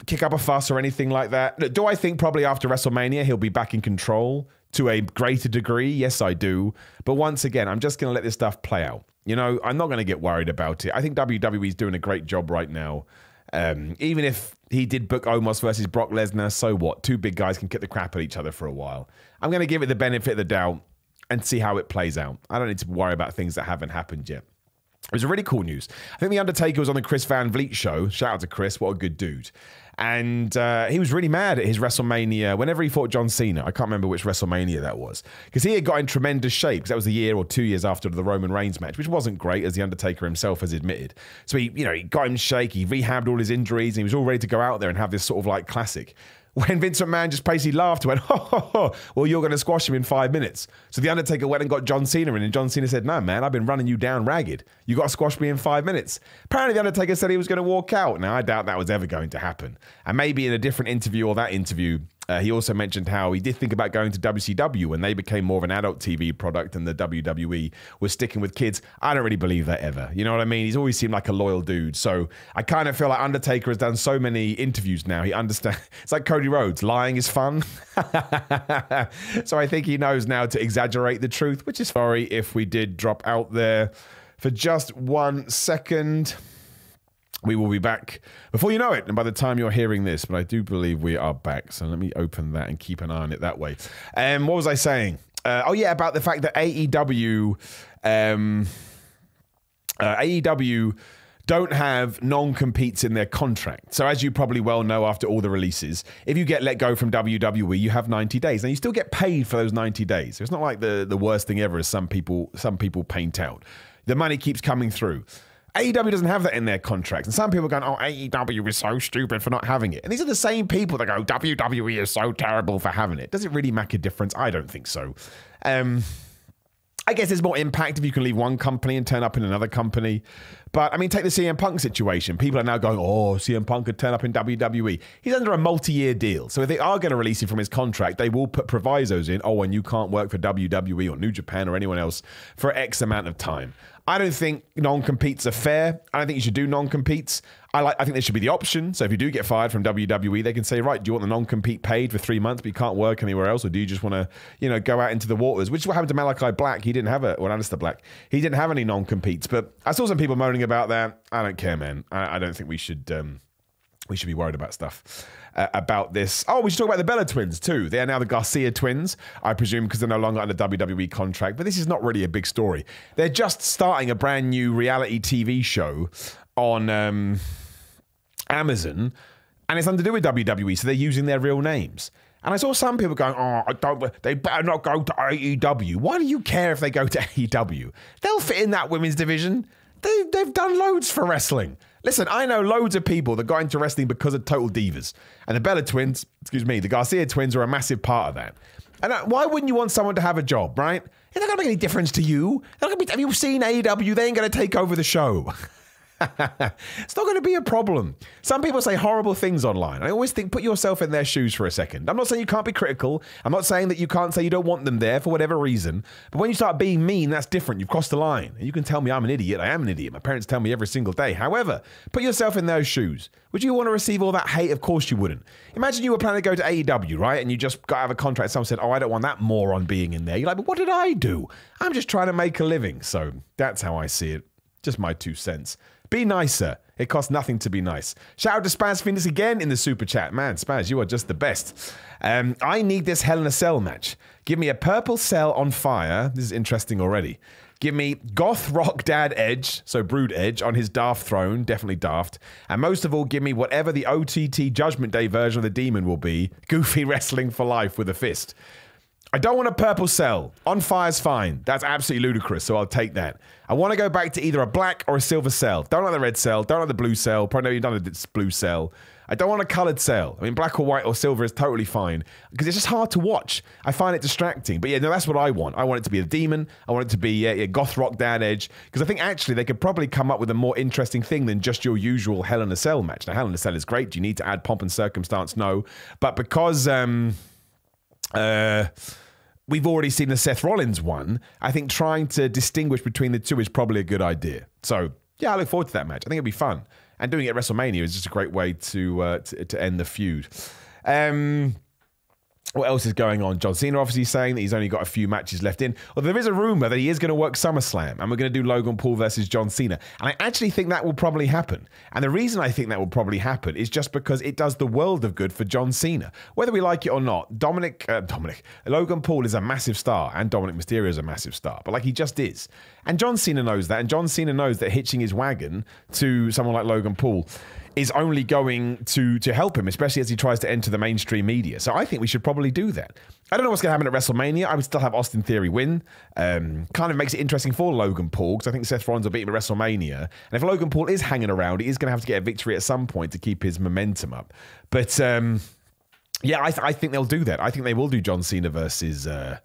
kick up a fuss or anything like that. Do I think probably after WrestleMania he'll be back in control to a greater degree? Yes, I do. But once again, I'm just going to let this stuff play out. You know, I'm not going to get worried about it. I think WWE's doing a great job right now. Um, even if he did book Omos versus Brock Lesnar, so what? Two big guys can kick the crap at each other for a while. I'm going to give it the benefit of the doubt and see how it plays out. I don't need to worry about things that haven't happened yet. It was a really cool news. I think The Undertaker was on the Chris Van Vliet show. Shout out to Chris, what a good dude. And uh, he was really mad at his WrestleMania whenever he fought John Cena. I can't remember which WrestleMania that was because he had got in tremendous shape. Because that was a year or two years after the Roman Reigns match, which wasn't great, as the Undertaker himself has admitted. So he, you know, he got shape. He rehabbed all his injuries, and he was all ready to go out there and have this sort of like classic when Vince McMahon just basically laughed and went, ho, ho, ho, well, you're going to squash him in five minutes. So The Undertaker went and got John Cena in, and John Cena said, no, man, I've been running you down ragged. You got to squash me in five minutes. Apparently, The Undertaker said he was going to walk out. Now, I doubt that was ever going to happen. And maybe in a different interview or that interview, uh, he also mentioned how he did think about going to WCW when they became more of an adult TV product and the WWE was sticking with kids. I don't really believe that ever. You know what I mean? He's always seemed like a loyal dude. So I kind of feel like Undertaker has done so many interviews now. He understands. It's like Cody Rhodes. Lying is fun. so I think he knows now to exaggerate the truth, which is sorry if we did drop out there for just one second. We will be back before you know it, and by the time you're hearing this, but I do believe we are back. So let me open that and keep an eye on it that way. Um, what was I saying? Uh, oh yeah, about the fact that AEW, um, uh, AEW don't have non competes in their contract. So, as you probably well know after all the releases, if you get let go from WWE, you have 90 days. and you still get paid for those 90 days. So it's not like the, the worst thing ever, as some people, some people paint out. The money keeps coming through. AEW doesn't have that in their contracts. And some people are going, oh, AEW is so stupid for not having it. And these are the same people that go, WWE is so terrible for having it. Does it really make a difference? I don't think so. Um, I guess there's more impact if you can leave one company and turn up in another company. But I mean, take the CM Punk situation. People are now going, oh, CM Punk could turn up in WWE. He's under a multi year deal. So if they are going to release him from his contract, they will put provisos in, oh, and you can't work for WWE or New Japan or anyone else for X amount of time. I don't think non competes are fair. I don't think you should do non competes. I like. I think there should be the option. So if you do get fired from WWE, they can say, right, do you want the non compete paid for three months, but you can't work anywhere else, or do you just want to, you know, go out into the waters? Which is what happened to Malachi Black. He didn't have a, or Aleister Black. He didn't have any non competes. But I saw some people moaning about that. I don't care, man. I, I don't think we should. Um, we should be worried about stuff uh, about this. Oh, we should talk about the Bella twins too. They are now the Garcia twins, I presume, because they're no longer under WWE contract. But this is not really a big story. They're just starting a brand new reality TV show on um, Amazon, and it's under do with WWE, so they're using their real names. And I saw some people going, "Oh, I don't. They better not go to AEW. Why do you care if they go to AEW? They'll fit in that women's division. They, they've done loads for wrestling." Listen, I know loads of people that got into wrestling because of Total Divas. And the Bella twins, excuse me, the Garcia twins are a massive part of that. And why wouldn't you want someone to have a job, right? It's not going to make any difference to you. Be, have you seen AEW? They ain't going to take over the show. it's not going to be a problem. Some people say horrible things online. I always think put yourself in their shoes for a second. I'm not saying you can't be critical. I'm not saying that you can't say you don't want them there for whatever reason. But when you start being mean, that's different. You've crossed the line. You can tell me I'm an idiot. I am an idiot. My parents tell me every single day. However, put yourself in those shoes. Would you want to receive all that hate? Of course you wouldn't. Imagine you were planning to go to AEW, right? And you just got out of a contract. Someone said, Oh, I don't want that moron being in there. You're like, But what did I do? I'm just trying to make a living. So that's how I see it. Just my two cents. Be nicer. It costs nothing to be nice. Shout out to Spaz Phoenix again in the super chat. Man, Spaz, you are just the best. Um, I need this Hell in a Cell match. Give me a purple cell on fire. This is interesting already. Give me Goth Rock Dad Edge, so Brood Edge, on his Daft throne, definitely Daft. And most of all, give me whatever the OTT Judgment Day version of the Demon will be Goofy wrestling for life with a fist. I don't want a purple cell. On fire's fine. That's absolutely ludicrous, so I'll take that. I want to go back to either a black or a silver cell. Don't like the red cell. Don't like the blue cell. Probably know you've done a blue cell. I don't want a coloured cell. I mean, black or white or silver is totally fine because it's just hard to watch. I find it distracting. But yeah, no, that's what I want. I want it to be a demon. I want it to be a, a goth rock dad edge because I think actually they could probably come up with a more interesting thing than just your usual Hell in a Cell match. Now, Hell in a Cell is great. Do you need to add pomp and circumstance? No. But because. Um, uh, we've already seen the Seth Rollins one. I think trying to distinguish between the two is probably a good idea. So yeah, I look forward to that match. I think it'll be fun, and doing it at WrestleMania is just a great way to uh, to, to, end the feud. Um, what else is going on? John Cena obviously saying that he's only got a few matches left in. Well, there is a rumor that he is going to work SummerSlam and we're going to do Logan Paul versus John Cena. And I actually think that will probably happen. And the reason I think that will probably happen is just because it does the world of good for John Cena. Whether we like it or not, Dominic, uh, Dominic, Logan Paul is a massive star and Dominic Mysterio is a massive star. But like he just is. And John Cena knows that. And John Cena knows that hitching his wagon to someone like Logan Paul is only going to to help him, especially as he tries to enter the mainstream media. So I think we should probably do that. I don't know what's going to happen at WrestleMania. I would still have Austin Theory win. Um, kind of makes it interesting for Logan Paul because I think Seth Rollins will beat him at WrestleMania. And if Logan Paul is hanging around, he is going to have to get a victory at some point to keep his momentum up. But um, yeah, I, th- I, think they'll do that. I think they will do John Cena versus. Uh,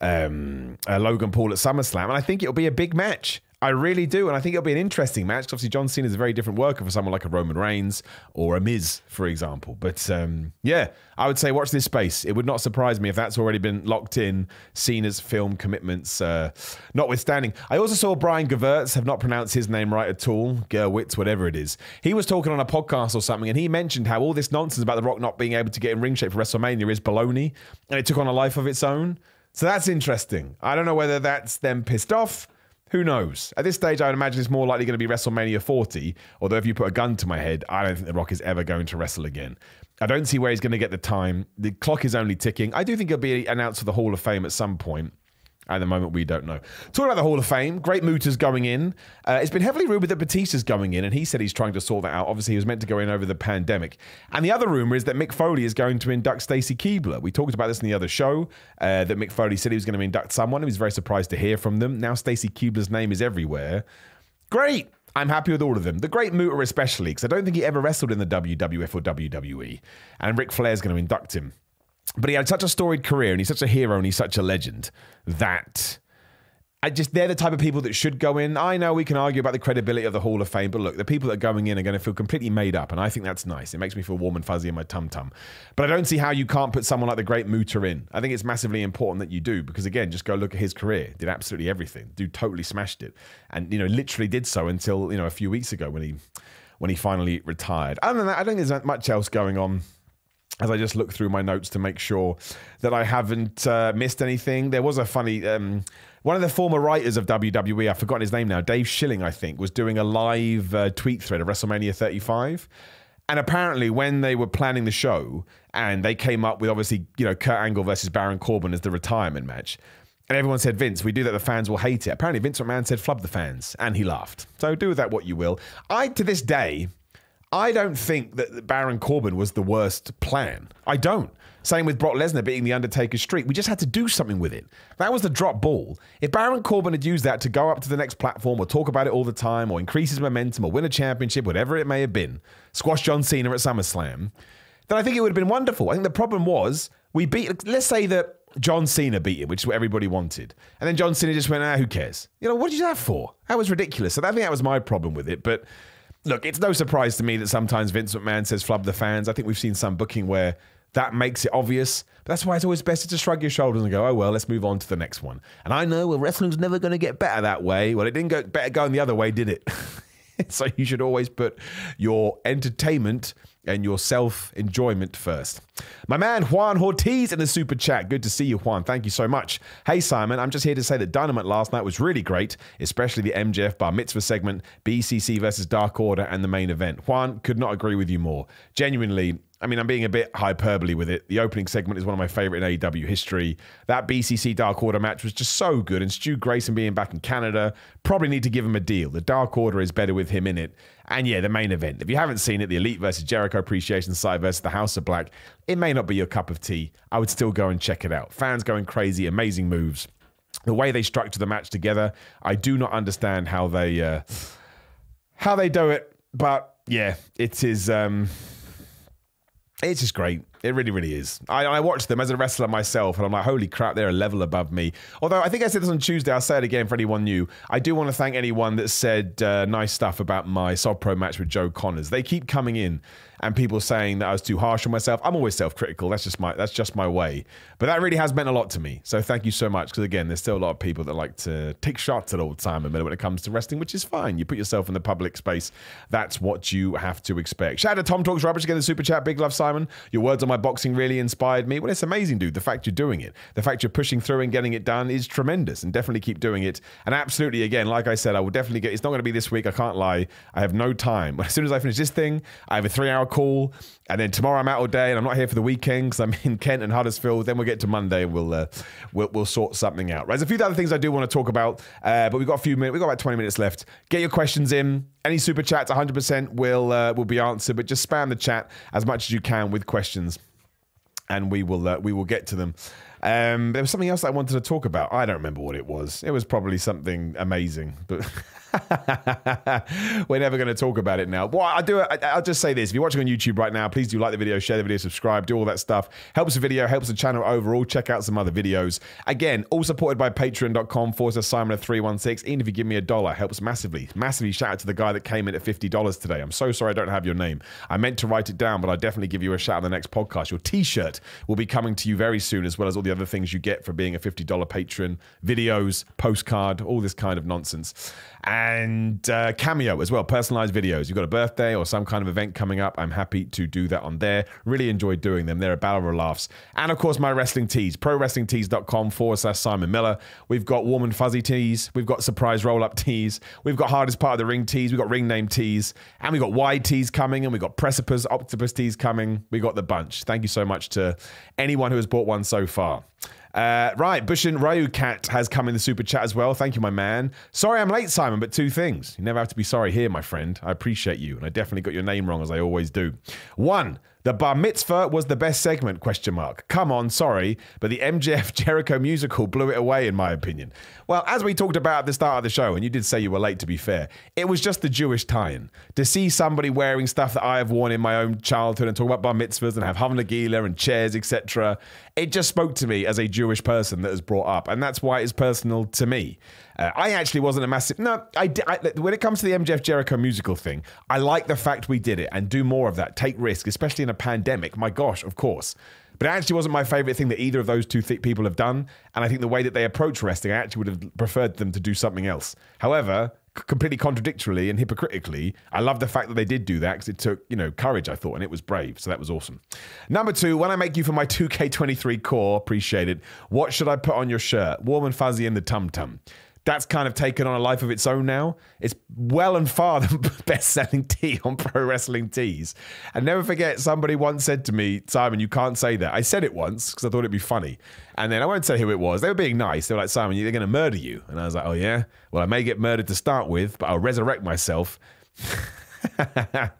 um, uh, Logan Paul at SummerSlam, and I think it'll be a big match. I really do, and I think it'll be an interesting match. Obviously, John Cena is a very different worker for someone like a Roman Reigns or a Miz, for example. But um, yeah, I would say watch this space. It would not surprise me if that's already been locked in. Cena's film commitments, uh, notwithstanding. I also saw Brian Gewirtz have not pronounced his name right at all. Gerwitz, whatever it is. He was talking on a podcast or something, and he mentioned how all this nonsense about The Rock not being able to get in ring shape for WrestleMania is baloney, and it took on a life of its own. So that's interesting. I don't know whether that's them pissed off who knows? At this stage, I would imagine it's more likely going to be WrestleMania 40. Although, if you put a gun to my head, I don't think The Rock is ever going to wrestle again. I don't see where he's going to get the time. The clock is only ticking. I do think he'll be announced for the Hall of Fame at some point. At the moment, we don't know. Talking about the Hall of Fame, Great Muta's going in. Uh, it's been heavily rumored that Batista's going in, and he said he's trying to sort that out. Obviously, he was meant to go in over the pandemic. And the other rumor is that Mick Foley is going to induct Stacy Keibler. We talked about this in the other show, uh, that Mick Foley said he was going to induct someone. He was very surprised to hear from them. Now Stacy Keibler's name is everywhere. Great. I'm happy with all of them. The Great Muta, especially, because I don't think he ever wrestled in the WWF or WWE. And Ric Flair's going to induct him. But he had such a storied career and he's such a hero and he's such a legend that I just they're the type of people that should go in. I know we can argue about the credibility of the Hall of Fame, but look, the people that are going in are going to feel completely made up, and I think that's nice. It makes me feel warm and fuzzy in my tum tum. But I don't see how you can't put someone like the Great Muta in. I think it's massively important that you do because again, just go look at his career. Did absolutely everything. Dude totally smashed it, and you know literally did so until you know a few weeks ago when he when he finally retired. Other than that, I don't think there's much else going on as I just look through my notes to make sure that I haven't uh, missed anything. There was a funny. Um, one of the former writers of WWE, I've forgotten his name now, Dave Schilling, I think, was doing a live uh, tweet thread of WrestleMania 35. And apparently, when they were planning the show and they came up with obviously, you know, Kurt Angle versus Baron Corbin as the retirement match, and everyone said, Vince, we do that, the fans will hate it. Apparently, Vince McMahon said, flub the fans, and he laughed. So do with that what you will. I, to this day, I don't think that Baron Corbin was the worst plan. I don't. Same with Brock Lesnar beating The Undertaker's streak. We just had to do something with it. That was the drop ball. If Baron Corbin had used that to go up to the next platform or talk about it all the time or increase his momentum or win a championship, whatever it may have been, squash John Cena at SummerSlam, then I think it would have been wonderful. I think the problem was we beat, let's say that John Cena beat him, which is what everybody wanted. And then John Cena just went, ah, who cares? You know, what did you do that for? That was ridiculous. So I think that was my problem with it. But look, it's no surprise to me that sometimes Vince McMahon says flub the fans. I think we've seen some booking where that makes it obvious. But that's why it's always best to shrug your shoulders and go, oh, well, let's move on to the next one. And I know, well, wrestling's never going to get better that way. Well, it didn't go better going the other way, did it? so you should always put your entertainment and your self enjoyment first. My man Juan Ortiz in the super chat. Good to see you, Juan. Thank you so much. Hey, Simon, I'm just here to say that Dynamite last night was really great, especially the MJF Bar Mitzvah segment, BCC versus Dark Order, and the main event. Juan could not agree with you more. Genuinely, I mean, I'm being a bit hyperbole with it. The opening segment is one of my favorite in AEW history. That BCC Dark Order match was just so good, and Stu Grayson being back in Canada probably need to give him a deal. The Dark Order is better with him in it. And yeah, the main event. If you haven't seen it, the Elite versus Jericho Appreciation Side versus the House of Black, it may not be your cup of tea. I would still go and check it out. Fans going crazy, amazing moves. The way they structure the match together, I do not understand how they uh, how they do it, but yeah, it is. Um, it's just great. It really, really is. I, I watched them as a wrestler myself, and I'm like, holy crap, they're a level above me. Although I think I said this on Tuesday, I'll say it again for anyone new. I do want to thank anyone that said uh, nice stuff about my Sov Pro match with Joe Connors. They keep coming in and people saying that I was too harsh on myself. I'm always self-critical. That's just my that's just my way. But that really has meant a lot to me. So thank you so much. Because again, there's still a lot of people that like to take shots at old Simon Miller when it comes to wrestling, which is fine. You put yourself in the public space. That's what you have to expect. Shout out to Tom Talks Rubbish again, the super chat. Big love, Simon. Your words on my boxing really inspired me. Well, it's amazing, dude. The fact you're doing it, the fact you're pushing through and getting it done is tremendous. And definitely keep doing it. And absolutely, again, like I said, I will definitely get. It's not going to be this week. I can't lie. I have no time. But as soon as I finish this thing, I have a three-hour call. And then tomorrow I'm out all day, and I'm not here for the weekend because I'm in Kent and Huddersfield. Then we'll get to Monday, and we'll uh, we'll, we'll sort something out. Right, there's a few other things I do want to talk about, uh, but we've got a few minutes. We've got about 20 minutes left. Get your questions in. Any super chats, 100% will uh, will be answered, but just spam the chat as much as you can with questions, and we will uh, we will get to them. Um, there was something else I wanted to talk about. I don't remember what it was. It was probably something amazing, but. We're never going to talk about it now. Well, I do. I, will just say this: if you're watching on YouTube right now, please do like the video, share the video, subscribe, do all that stuff. Helps the video, helps the channel overall. Check out some other videos. Again, all supported by Patreon.com forward slash Simon three one six. Even if you give me a dollar, helps massively. Massively. Shout out to the guy that came in at fifty dollars today. I'm so sorry I don't have your name. I meant to write it down, but I definitely give you a shout on the next podcast. Your T-shirt will be coming to you very soon, as well as all the other things you get for being a fifty dollar patron. Videos, postcard, all this kind of nonsense and uh, Cameo as well, personalized videos. You've got a birthday or some kind of event coming up. I'm happy to do that on there. Really enjoy doing them. They're a battle of laughs. And of course, my wrestling tees, prowrestlingtees.com forward slash Simon Miller. We've got warm and fuzzy tees. We've got surprise roll up tees. We've got hardest part of the ring tees. We've got ring name tees. And we've got wide tees coming. And we've got precipice, octopus tees coming. We got the bunch. Thank you so much to anyone who has bought one so far. Uh, right, Bushin Ryu Cat has come in the super chat as well. Thank you, my man. Sorry I'm late, Simon, but two things. You never have to be sorry here, my friend. I appreciate you, and I definitely got your name wrong as I always do. One, the bar mitzvah was the best segment, question mark. Come on, sorry, but the MJF Jericho musical blew it away, in my opinion. Well, as we talked about at the start of the show, and you did say you were late to be fair, it was just the Jewish tie-in. To see somebody wearing stuff that I have worn in my own childhood and talk about bar mitzvahs and have Havana and chairs, etc., it just spoke to me as a Jewish person that has brought up, and that's why it's personal to me. Uh, I actually wasn't a massive. No, I, I, when it comes to the MJF Jericho musical thing, I like the fact we did it and do more of that. Take risk, especially in a pandemic. My gosh, of course. But it actually wasn't my favorite thing that either of those two th- people have done. And I think the way that they approach wrestling, I actually would have preferred them to do something else. However, completely contradictorily and hypocritically, I love the fact that they did do that because it took, you know, courage, I thought, and it was brave. So that was awesome. Number two, when I make you for my 2K23 core, appreciate it. What should I put on your shirt? Warm and fuzzy in the tum tum that's kind of taken on a life of its own now. It's well and far the best selling tee on pro wrestling tees. And never forget, somebody once said to me, Simon, you can't say that. I said it once because I thought it'd be funny. And then I won't say who it was. They were being nice. They were like, Simon, they're going to murder you. And I was like, oh, yeah? Well, I may get murdered to start with, but I'll resurrect myself. and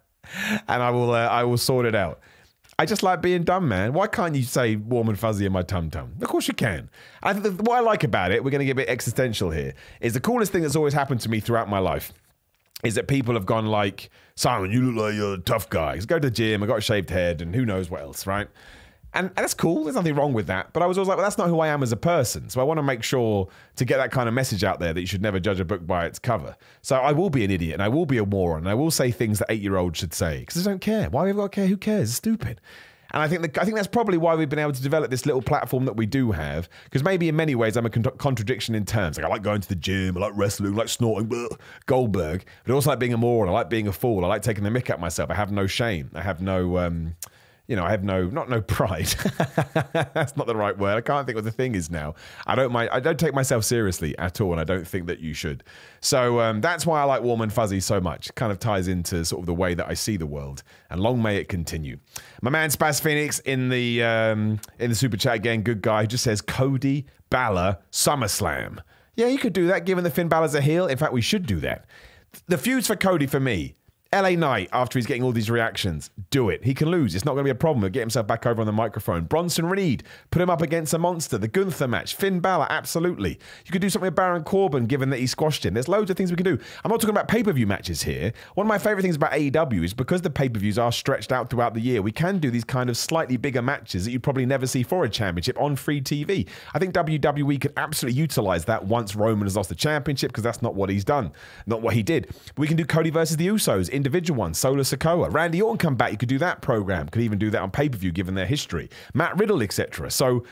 I will, uh, I will sort it out. I just like being dumb, man. Why can't you say warm and fuzzy in my tum tum? Of course you can. What I like about it, we're going to get a bit existential here, is the coolest thing that's always happened to me throughout my life is that people have gone like, Simon, you look like you're a tough guy. Just go to the gym, I got a shaved head, and who knows what else, right? And, that's cool. There's nothing wrong with that. But I was always like, well, that's not who I am as a person. So I want to make sure to get that kind of message out there that you should never judge a book by its cover. So I will be an idiot and I will be a moron and I will say things that eight year olds should say because I don't care. Why have I got to care? Who cares? It's stupid. And I think the, I think that's probably why we've been able to develop this little platform that we do have. Because maybe in many ways I'm a con- contradiction in terms. Like I like going to the gym, I like wrestling, I like snorting, Goldberg. But I also like being a moron. I like being a fool. I like taking the mick at myself. I have no shame. I have no. Um, you know, I have no not no pride. That's not the right word. I can't think what the thing is now. I don't mind. I don't take myself seriously at all, and I don't think that you should. So um, that's why I like Warm and Fuzzy so much. Kind of ties into sort of the way that I see the world, and long may it continue. My man Spaz Phoenix in the um, in the super chat again. Good guy. Just says Cody Balor SummerSlam. Yeah, you could do that. Given the Finn Balor's a heel, in fact, we should do that. The feuds for Cody for me LA Knight, after he's getting all these reactions, do it. He can lose. It's not going to be a problem. He'll get himself back over on the microphone. Bronson Reed, put him up against a monster. The Gunther match. Finn Balor, absolutely. You could do something with Baron Corbin, given that he squashed him. There's loads of things we can do. I'm not talking about pay per view matches here. One of my favorite things about AEW is because the pay per views are stretched out throughout the year, we can do these kind of slightly bigger matches that you'd probably never see for a championship on free TV. I think WWE could absolutely utilize that once Roman has lost the championship because that's not what he's done, not what he did. We can do Cody versus the Usos individual ones. Solo Sikoa. Randy Orton come back. You could do that program. Could even do that on pay per view given their history. Matt Riddle, etc. So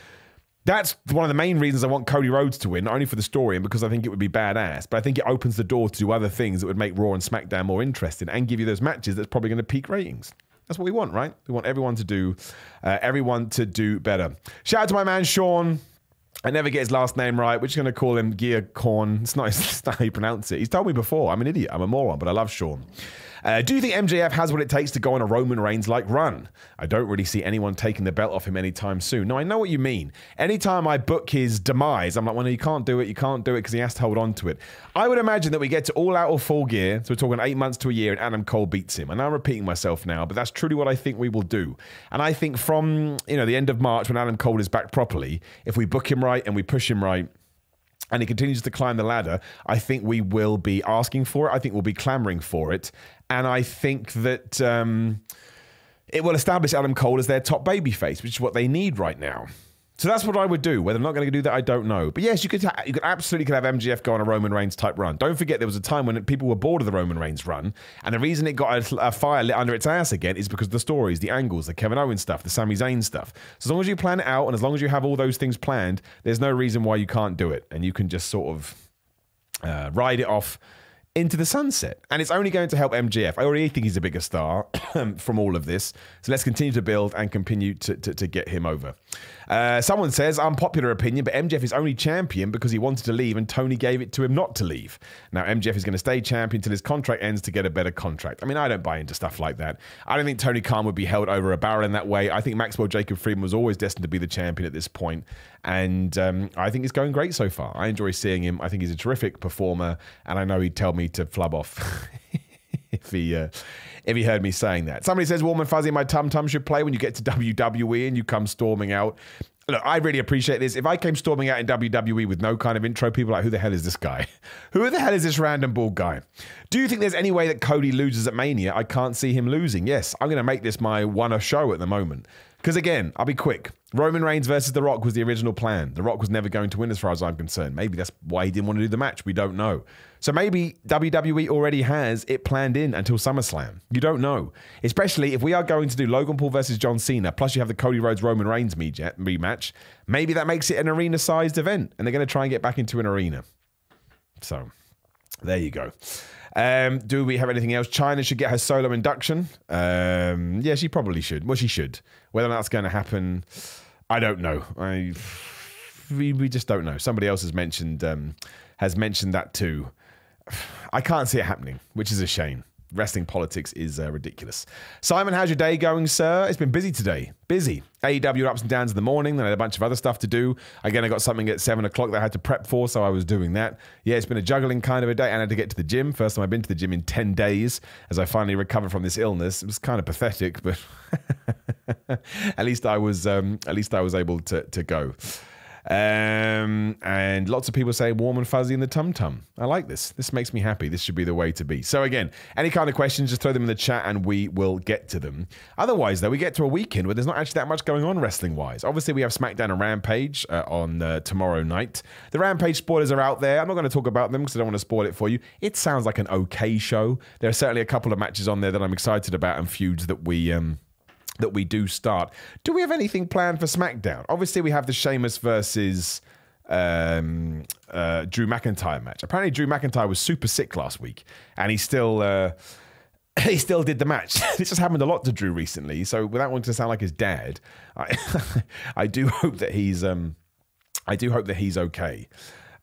that's one of the main reasons I want Cody Rhodes to win, not only for the story and because I think it would be badass, but I think it opens the door to do other things that would make Raw and SmackDown more interesting and give you those matches that's probably going to peak ratings. That's what we want, right? We want everyone to do, uh, everyone to do better. Shout out to my man Sean. I never get his last name right. We're just going to call him Gear Corn. It's not, it's how you pronounce it. He's told me before. I'm an idiot. I'm a moron, but I love Sean. Uh, do you think MJF has what it takes to go on a Roman Reigns like run? I don't really see anyone taking the belt off him anytime soon. No, I know what you mean. Anytime I book his demise, I'm like, well, no, you can't do it. You can't do it because he has to hold on to it. I would imagine that we get to all out or full gear. So we're talking eight months to a year, and Adam Cole beats him. And I'm repeating myself now, but that's truly what I think we will do. And I think from you know the end of March when Adam Cole is back properly, if we book him right and we push him right and he continues to climb the ladder, I think we will be asking for it. I think we'll be clamoring for it. And I think that um, it will establish Adam Cole as their top babyface, which is what they need right now. So that's what I would do. Whether I'm not going to do that, I don't know. But yes, you could ha- you could absolutely could have MJF go on a Roman Reigns type run. Don't forget there was a time when people were bored of the Roman Reigns run, and the reason it got a, a fire lit under its ass again is because of the stories, the angles, the Kevin Owens stuff, the Sami Zayn stuff. So as long as you plan it out and as long as you have all those things planned, there's no reason why you can't do it, and you can just sort of uh, ride it off into the sunset. And it's only going to help MJF. I already think he's a bigger star from all of this. So let's continue to build and continue to, to, to get him over. Uh, someone says, unpopular opinion, but MJF is only champion because he wanted to leave and Tony gave it to him not to leave. Now, MJF is going to stay champion till his contract ends to get a better contract. I mean, I don't buy into stuff like that. I don't think Tony Khan would be held over a barrel in that way. I think Maxwell Jacob Friedman was always destined to be the champion at this point, and um, I think he's going great so far. I enjoy seeing him. I think he's a terrific performer, and I know he'd tell me to flub off. if he uh, if you heard me saying that. Somebody says warm and fuzzy my tum tum should play when you get to WWE and you come storming out. Look, I really appreciate this. If I came storming out in WWE with no kind of intro, people like, who the hell is this guy? who the hell is this random bald guy? Do you think there's any way that Cody loses at Mania? I can't see him losing. Yes, I'm going to make this my one a show at the moment. Because again, I'll be quick. Roman Reigns versus The Rock was the original plan. The Rock was never going to win, as far as I'm concerned. Maybe that's why he didn't want to do the match. We don't know. So maybe WWE already has it planned in until SummerSlam. You don't know. Especially if we are going to do Logan Paul versus John Cena, plus you have the Cody Rhodes Roman Reigns rematch. Maybe that makes it an arena sized event, and they're going to try and get back into an arena. So there you go. Um, do we have anything else? Chyna should get her solo induction. Um, yeah, she probably should. Well, she should. Whether that's going to happen, I don't know. I we, we just don't know. Somebody else has mentioned um, has mentioned that too. I can't see it happening, which is a shame wrestling politics is uh, ridiculous. Simon, how's your day going, sir? It's been busy today. Busy. AEW ups and downs in the morning. Then I had a bunch of other stuff to do. Again, I got something at seven o'clock that I had to prep for, so I was doing that. Yeah, it's been a juggling kind of a day, and I had to get to the gym. First time I've been to the gym in ten days as I finally recovered from this illness. It was kind of pathetic, but at least I was um, at least I was able to to go. Um, and lots of people say warm and fuzzy in the tum tum. I like this. This makes me happy. This should be the way to be. So, again, any kind of questions, just throw them in the chat and we will get to them. Otherwise, though, we get to a weekend where there's not actually that much going on wrestling wise. Obviously, we have SmackDown and Rampage uh, on uh, tomorrow night. The Rampage spoilers are out there. I'm not going to talk about them because I don't want to spoil it for you. It sounds like an okay show. There are certainly a couple of matches on there that I'm excited about and feuds that we. Um, that we do start. Do we have anything planned for SmackDown? Obviously, we have the Sheamus versus um, uh, Drew McIntyre match. Apparently, Drew McIntyre was super sick last week, and he still. Uh, he still did the match. this has happened a lot to Drew recently. So without wanting to sound like his dad, I, I do hope that he's um, I do hope that he's okay.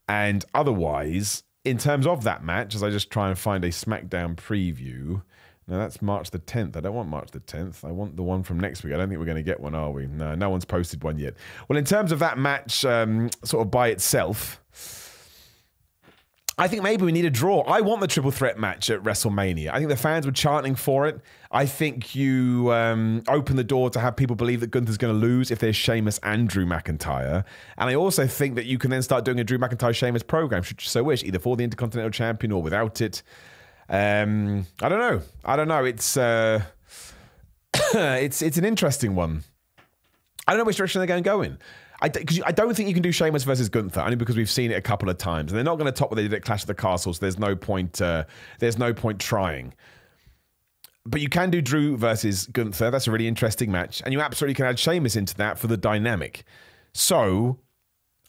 And otherwise, in terms of that match, as I just try and find a SmackDown preview. No, that's March the 10th. I don't want March the 10th. I want the one from next week. I don't think we're going to get one, are we? No, no one's posted one yet. Well, in terms of that match, um, sort of by itself, I think maybe we need a draw. I want the triple threat match at WrestleMania. I think the fans were chanting for it. I think you um, open the door to have people believe that Gunther's going to lose if there's Sheamus and Drew McIntyre. And I also think that you can then start doing a Drew McIntyre Sheamus program, should you so wish, either for the Intercontinental Champion or without it. Um, I don't know. I don't know. It's uh, it's it's an interesting one. I don't know which direction they're going to go in. I, cause I don't think you can do Sheamus versus Gunther only because we've seen it a couple of times, and they're not going to top what they did at Clash of the Castles. So there's no point. Uh, there's no point trying. But you can do Drew versus Gunther. That's a really interesting match, and you absolutely can add Sheamus into that for the dynamic. So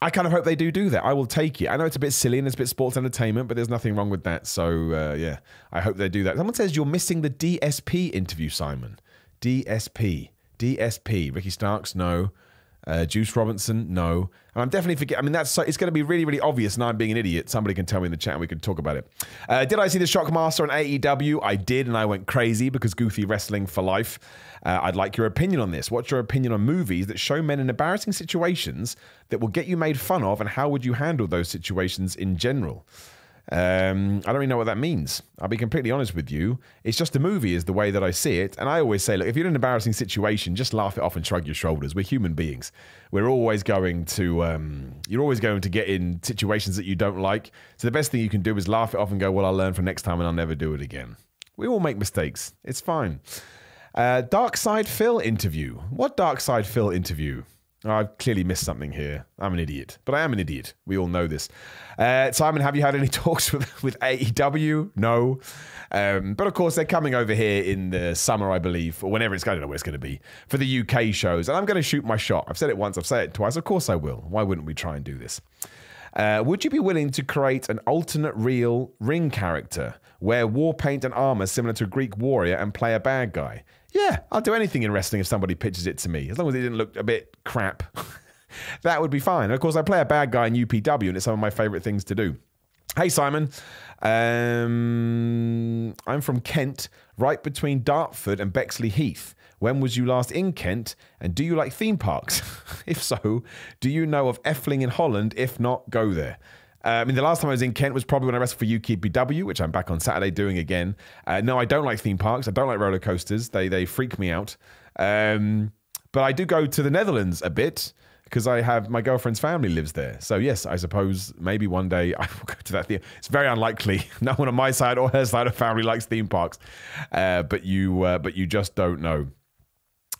I kind of hope they do do that. I will take it. I know it's a bit silly and it's a bit sports entertainment, but there's nothing wrong with that. So uh, yeah, I hope they do that. Someone says you're missing the DSP interview, Simon. DSP, DSP. Ricky Starks, no. Uh, Juice Robinson, no. And I'm definitely forget. I mean, that's so, it's going to be really, really obvious. And I'm being an idiot. Somebody can tell me in the chat, and we can talk about it. Uh, did I see the Shockmaster on AEW? I did, and I went crazy because goofy wrestling for life. Uh, I'd like your opinion on this. What's your opinion on movies that show men in embarrassing situations that will get you made fun of, and how would you handle those situations in general? Um, I don't really know what that means. I'll be completely honest with you. It's just a movie, is the way that I see it. And I always say, look, if you're in an embarrassing situation, just laugh it off and shrug your shoulders. We're human beings. We're always going to, um, you're always going to get in situations that you don't like. So the best thing you can do is laugh it off and go, well, I'll learn for next time and I'll never do it again. We all make mistakes. It's fine. Uh, Dark Side Phil interview. What Dark Side Phil interview? I've clearly missed something here. I'm an idiot, but I am an idiot. We all know this. Uh, Simon, have you had any talks with, with AEW? No. Um, but of course, they're coming over here in the summer, I believe, or whenever it's going. I don't know where it's going to be for the UK shows. And I'm going to shoot my shot. I've said it once, I've said it twice. Of course, I will. Why wouldn't we try and do this? Uh, would you be willing to create an alternate real ring character, wear war paint and armor similar to a Greek warrior, and play a bad guy? Yeah, I'll do anything in wrestling if somebody pitches it to me, as long as it didn't look a bit crap. that would be fine. And of course, I play a bad guy in UPW, and it's some of my favorite things to do. Hey, Simon. Um, I'm from Kent, right between Dartford and Bexley Heath. When was you last in Kent? And do you like theme parks? if so, do you know of Efteling in Holland? If not, go there. Uh, I mean, the last time I was in Kent was probably when I wrestled for UKBW, which I'm back on Saturday doing again. Uh, no, I don't like theme parks. I don't like roller coasters. They they freak me out. Um, but I do go to the Netherlands a bit because I have my girlfriend's family lives there. So yes, I suppose maybe one day I will go to that theater. It's very unlikely. No one on my side or her side of family likes theme parks, uh, but you uh, but you just don't know.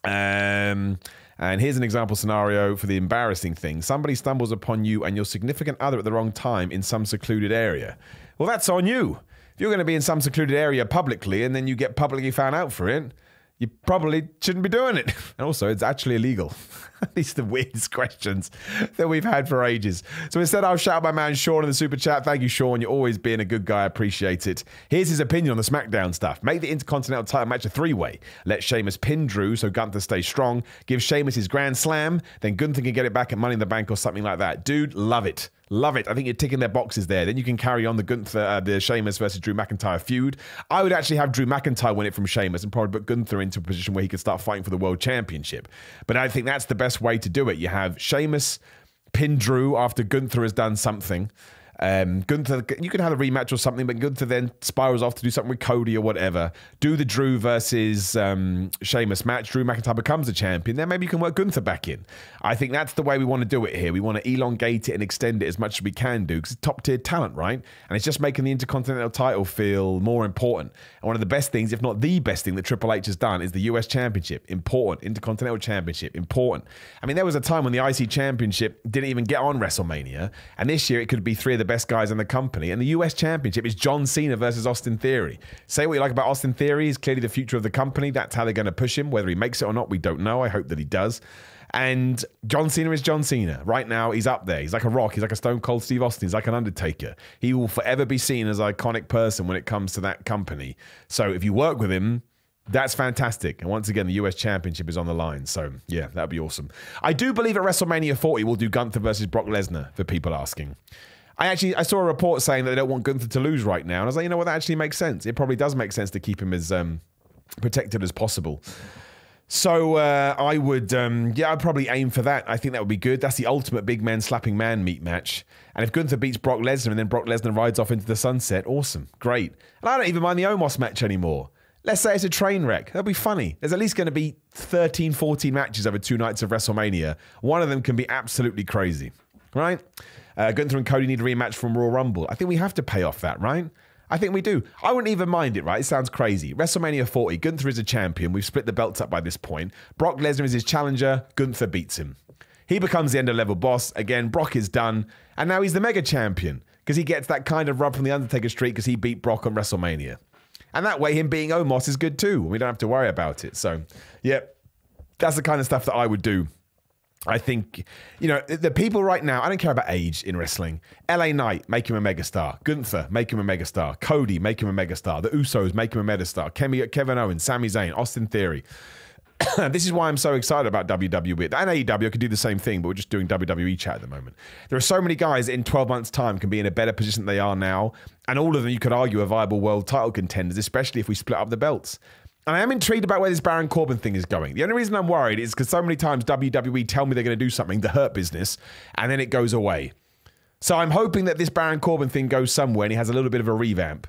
Um, and here's an example scenario for the embarrassing thing somebody stumbles upon you and your significant other at the wrong time in some secluded area. Well, that's on you. If you're going to be in some secluded area publicly and then you get publicly found out for it, you probably shouldn't be doing it. And also, it's actually illegal. These are the weirdest questions that we've had for ages. So instead, I'll shout my man Sean in the super chat. Thank you, Sean. You're always being a good guy. I appreciate it. Here's his opinion on the SmackDown stuff. Make the Intercontinental title match a three way. Let Sheamus pin Drew so Gunther stays strong. Give Sheamus his Grand Slam. Then Gunther can get it back at Money in the Bank or something like that. Dude, love it. Love it. I think you're ticking their boxes there. Then you can carry on the Gunther, uh, the Sheamus versus Drew McIntyre feud. I would actually have Drew McIntyre win it from Sheamus and probably put Gunther into a position where he could start fighting for the world championship. But I think that's the best way to do it. You have Sheamus pin Drew after Gunther has done something. Um, Gunther, you can have a rematch or something, but Gunther then spirals off to do something with Cody or whatever. Do the Drew versus um, Sheamus match. Drew McIntyre becomes a champion. Then maybe you can work Gunther back in. I think that's the way we want to do it here. We want to elongate it and extend it as much as we can do because it's top tier talent, right? And it's just making the Intercontinental title feel more important. And one of the best things, if not the best thing that Triple H has done, is the US Championship. Important. Intercontinental Championship. Important. I mean, there was a time when the IC Championship didn't even get on WrestleMania. And this year it could be three of the best guys in the company. And the US Championship is John Cena versus Austin Theory. Say what you like about Austin Theory, he's clearly the future of the company. That's how they're going to push him. Whether he makes it or not, we don't know. I hope that he does. And John Cena is John Cena. Right now, he's up there. He's like a rock. He's like a Stone Cold Steve Austin. He's like an Undertaker. He will forever be seen as an iconic person when it comes to that company. So if you work with him, that's fantastic. And once again, the US Championship is on the line. So, yeah, that'd be awesome. I do believe at WrestleMania 40 we'll do Gunther versus Brock Lesnar, for people asking. I actually I saw a report saying that they don't want Gunther to lose right now. And I was like, you know what, that actually makes sense. It probably does make sense to keep him as um, protected as possible. So uh, I would, um, yeah, I'd probably aim for that. I think that would be good. That's the ultimate big man slapping man meat match. And if Gunther beats Brock Lesnar and then Brock Lesnar rides off into the sunset, awesome, great. And I don't even mind the Omos match anymore. Let's say it's a train wreck. That'd be funny. There's at least going to be 13, 14 matches over two nights of WrestleMania. One of them can be absolutely crazy, right? Uh, Gunther and Cody need a rematch from Royal Rumble. I think we have to pay off that, right? I think we do. I wouldn't even mind it, right? It sounds crazy. WrestleMania 40, Gunther is a champion. We've split the belts up by this point. Brock Lesnar is his challenger. Gunther beats him. He becomes the end of level boss. Again, Brock is done. And now he's the mega champion because he gets that kind of rub from the Undertaker Street because he beat Brock on WrestleMania. And that way, him being Omos is good too. We don't have to worry about it. So, yeah, that's the kind of stuff that I would do I think, you know, the people right now, I don't care about age in wrestling. LA Knight, make him a megastar. Gunther, make him a megastar. Cody, make him a megastar. The Usos, make him a megastar. Kevin Owens, Sami Zayn, Austin Theory. this is why I'm so excited about WWE. And AEW could do the same thing, but we're just doing WWE chat at the moment. There are so many guys in 12 months' time can be in a better position than they are now. And all of them, you could argue, are viable world title contenders, especially if we split up the belts. And I am intrigued about where this Baron Corbin thing is going. The only reason I'm worried is because so many times WWE tell me they're going to do something, the hurt business, and then it goes away. So I'm hoping that this Baron Corbin thing goes somewhere and he has a little bit of a revamp.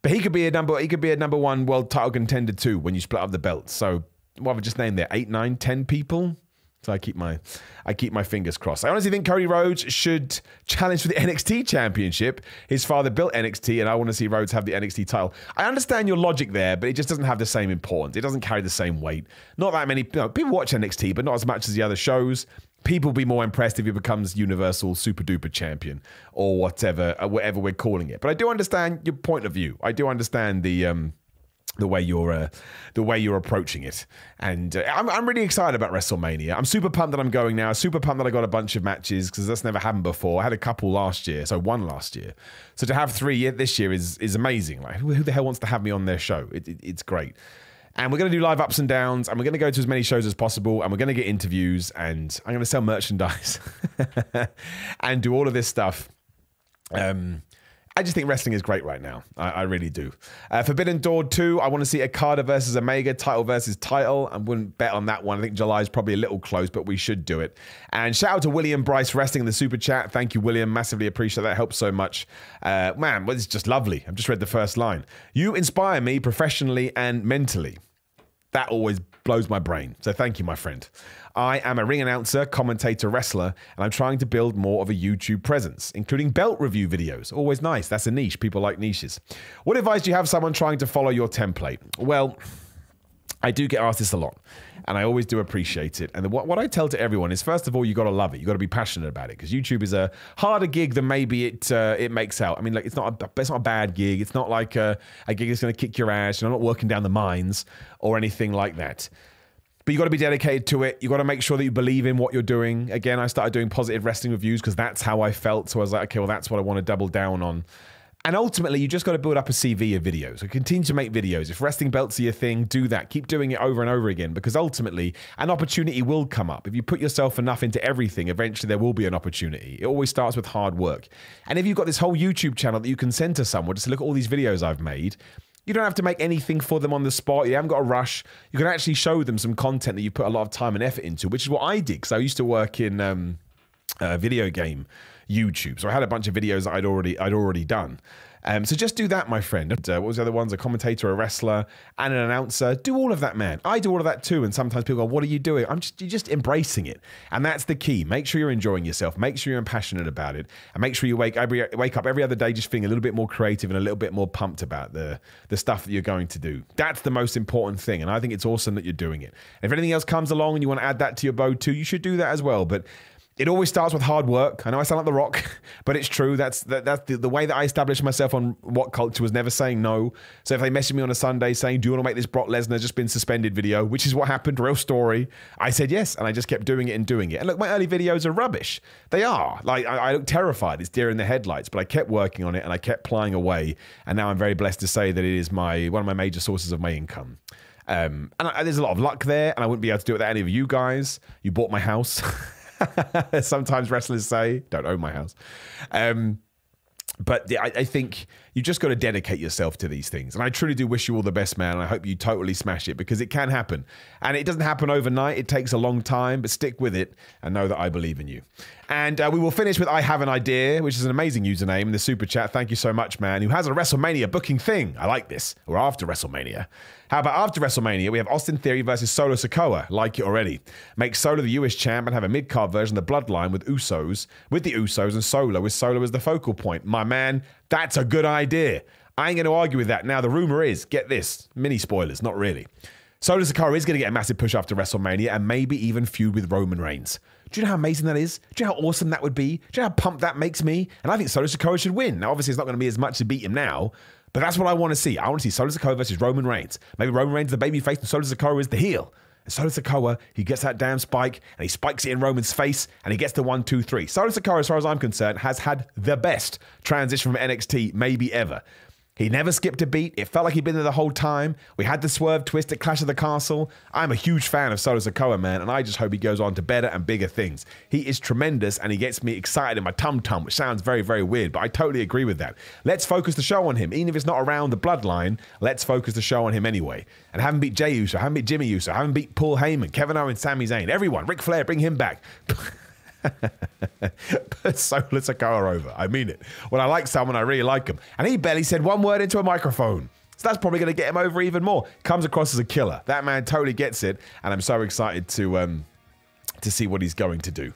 But he could be a number he could be a number one world title contender too when you split up the belts. So what have I just named there? Eight, nine, ten people? So I keep my I keep my fingers crossed. I honestly think Cody Rhodes should challenge for the NXT championship. His father built NXT, and I want to see Rhodes have the NXT title. I understand your logic there, but it just doesn't have the same importance. It doesn't carry the same weight. Not that many you know, people watch NXT, but not as much as the other shows. People will be more impressed if he becomes Universal Super Duper Champion or whatever, uh, whatever we're calling it. But I do understand your point of view. I do understand the. Um, the way you're uh, the way you're approaching it. And uh, I'm, I'm really excited about WrestleMania. I'm super pumped that I'm going now. Super pumped that I got a bunch of matches because that's never happened before. I had a couple last year, so one last year. So to have three this year is is amazing. Like who, who the hell wants to have me on their show? It, it, it's great. And we're going to do live ups and downs, and we're going to go to as many shows as possible, and we're going to get interviews, and I'm going to sell merchandise and do all of this stuff. Um, I just think wrestling is great right now. I, I really do. Uh, Forbidden Door 2, I want to see Okada versus Omega, title versus title. I wouldn't bet on that one. I think July is probably a little close, but we should do it. And shout out to William Bryce Wrestling in the super chat. Thank you, William. Massively appreciate that. Helps so much. Uh, man, well, it's just lovely. I've just read the first line. You inspire me professionally and mentally. That always blows my brain. So thank you, my friend. I am a ring announcer, commentator, wrestler, and I'm trying to build more of a YouTube presence, including belt review videos. Always nice. That's a niche. People like niches. What advice do you have someone trying to follow your template? Well, I do get asked this a lot, and I always do appreciate it. And what, what I tell to everyone is, first of all, you got to love it. You got to be passionate about it because YouTube is a harder gig than maybe it uh, it makes out. I mean, like it's not a, it's not a bad gig. It's not like a, a gig that's going to kick your ass. You're not working down the mines or anything like that. But you got to be dedicated to it. You got to make sure that you believe in what you're doing. Again, I started doing positive wrestling reviews because that's how I felt. So I was like, okay, well, that's what I want to double down on. And ultimately, you just got to build up a CV of videos. So continue to make videos. If wrestling belts are your thing, do that. Keep doing it over and over again because ultimately, an opportunity will come up. If you put yourself enough into everything, eventually there will be an opportunity. It always starts with hard work. And if you've got this whole YouTube channel that you can send to someone, just look at all these videos I've made, you don't have to make anything for them on the spot. You haven't got a rush. You can actually show them some content that you put a lot of time and effort into, which is what I did because I used to work in um, video game YouTube. So I had a bunch of videos that I'd already I'd already done. Um, so just do that, my friend. Uh, what was the other ones? A commentator, a wrestler, and an announcer. Do all of that, man. I do all of that too. And sometimes people go, "What are you doing?" I'm just you're just embracing it, and that's the key. Make sure you're enjoying yourself. Make sure you're passionate about it, and make sure you wake every wake up every other day just feeling a little bit more creative and a little bit more pumped about the the stuff that you're going to do. That's the most important thing, and I think it's awesome that you're doing it. If anything else comes along and you want to add that to your bow too, you should do that as well. But it always starts with hard work. I know I sound like The Rock, but it's true. That's that, that's the, the way that I established myself on WhatCulture was never saying no. So if they messaged me on a Sunday saying, "Do you want to make this Brock Lesnar just been suspended video?" which is what happened, real story, I said yes, and I just kept doing it and doing it. And look, my early videos are rubbish. They are. Like I, I look terrified. It's deer in the headlights, but I kept working on it and I kept plying away. And now I'm very blessed to say that it is my one of my major sources of my income. Um, and I, there's a lot of luck there, and I wouldn't be able to do it without any of you guys. You bought my house. Sometimes wrestlers say, "Don't own my house." Um, but I, I, think you just got to dedicate yourself to these things. And I truly do wish you all the best, man. I hope you totally smash it because it can happen. And it doesn't happen overnight, it takes a long time, but stick with it and know that I believe in you. And uh, we will finish with I Have an Idea, which is an amazing username in the super chat. Thank you so much, man. Who has a WrestleMania booking thing. I like this. Or after WrestleMania. How about after WrestleMania, we have Austin Theory versus Solo Sikoa. Like it already. Make Solo the US champ and have a mid card version of the Bloodline with Usos, with the Usos and Solo, with Solo as the focal point. My man, that's a good idea. I ain't going to argue with that. Now, the rumor is get this mini spoilers, not really. Solo Sikoa is going to get a massive push after WrestleMania and maybe even feud with Roman Reigns. Do you know how amazing that is? Do you know how awesome that would be? Do you know how pumped that makes me? And I think Solo Sikoa should win. Now, obviously, it's not going to be as much to beat him now, but that's what I want to see. I want to see Solo Sikoa versus Roman Reigns. Maybe Roman Reigns is the baby face and Solo Sikoa is the heel. And Solo Sikoa, he gets that damn spike and he spikes it in Roman's face and he gets the one, two, three. Solo Sikoa, as far as I'm concerned, has had the best transition from NXT maybe ever. He never skipped a beat. It felt like he'd been there the whole time. We had the swerve twist at Clash of the Castle. I'm a huge fan of Solo Sikoa, man, and I just hope he goes on to better and bigger things. He is tremendous and he gets me excited in my tum tum, which sounds very, very weird, but I totally agree with that. Let's focus the show on him. Even if it's not around the bloodline, let's focus the show on him anyway. And haven't beat Jey Uso, haven't beat Jimmy Uso, haven't beat Paul Heyman, Kevin Owens, Sami Zayn, everyone, Ric Flair, bring him back. Put Solo Sikoa over. I mean it. When I like someone, I really like him. And he barely said one word into a microphone. So that's probably going to get him over even more. Comes across as a killer. That man totally gets it. And I'm so excited to um, to see what he's going to do.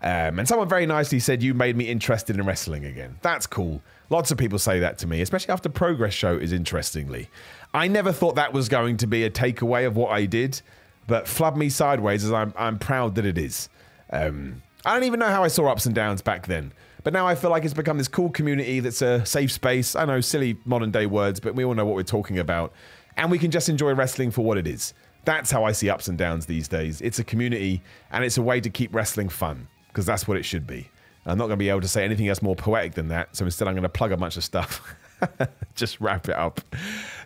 Um, and someone very nicely said, You made me interested in wrestling again. That's cool. Lots of people say that to me, especially after Progress Show is interestingly. I never thought that was going to be a takeaway of what I did, but flub me sideways as I'm, I'm proud that it is. Um, I don't even know how I saw ups and downs back then. But now I feel like it's become this cool community that's a safe space. I know, silly modern day words, but we all know what we're talking about. And we can just enjoy wrestling for what it is. That's how I see ups and downs these days. It's a community and it's a way to keep wrestling fun because that's what it should be. I'm not going to be able to say anything else more poetic than that. So instead, I'm going to plug a bunch of stuff. just wrap it up.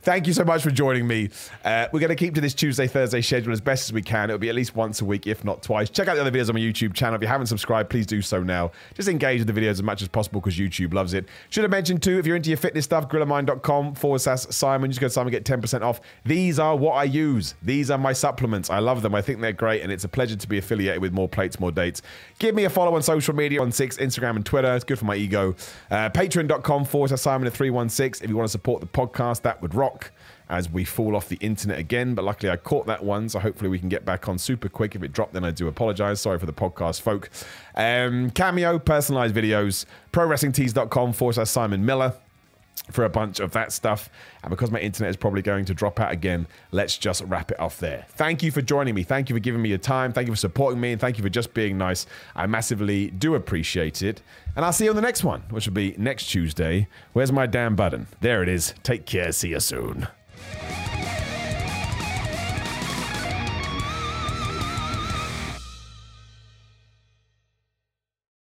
Thank you so much for joining me. Uh, we're going to keep to this Tuesday, Thursday schedule as best as we can. It'll be at least once a week, if not twice. Check out the other videos on my YouTube channel. If you haven't subscribed, please do so now. Just engage with the videos as much as possible because YouTube loves it. Should have mentioned too, if you're into your fitness stuff, gorillamind.com forward slash Simon. Just go to Simon, get 10% off. These are what I use. These are my supplements. I love them. I think they're great, and it's a pleasure to be affiliated with more plates, more dates. Give me a follow on social media on six, Instagram and Twitter. It's good for my ego. Uh, Patreon.com forward slash Simon at 316. If you want to support the podcast, that would rock as we fall off the internet again. But luckily, I caught that one, so hopefully we can get back on super quick. If it dropped, then I do apologize. Sorry for the podcast folk. Um, Cameo, personalized videos, prowrestlingtees.com forward slash Simon Miller for a bunch of that stuff. And because my internet is probably going to drop out again, let's just wrap it off there. Thank you for joining me. Thank you for giving me your time. Thank you for supporting me. And thank you for just being nice. I massively do appreciate it. And I'll see you on the next one, which will be next Tuesday. Where's my damn button? There it is. Take care. See you soon. Yeah.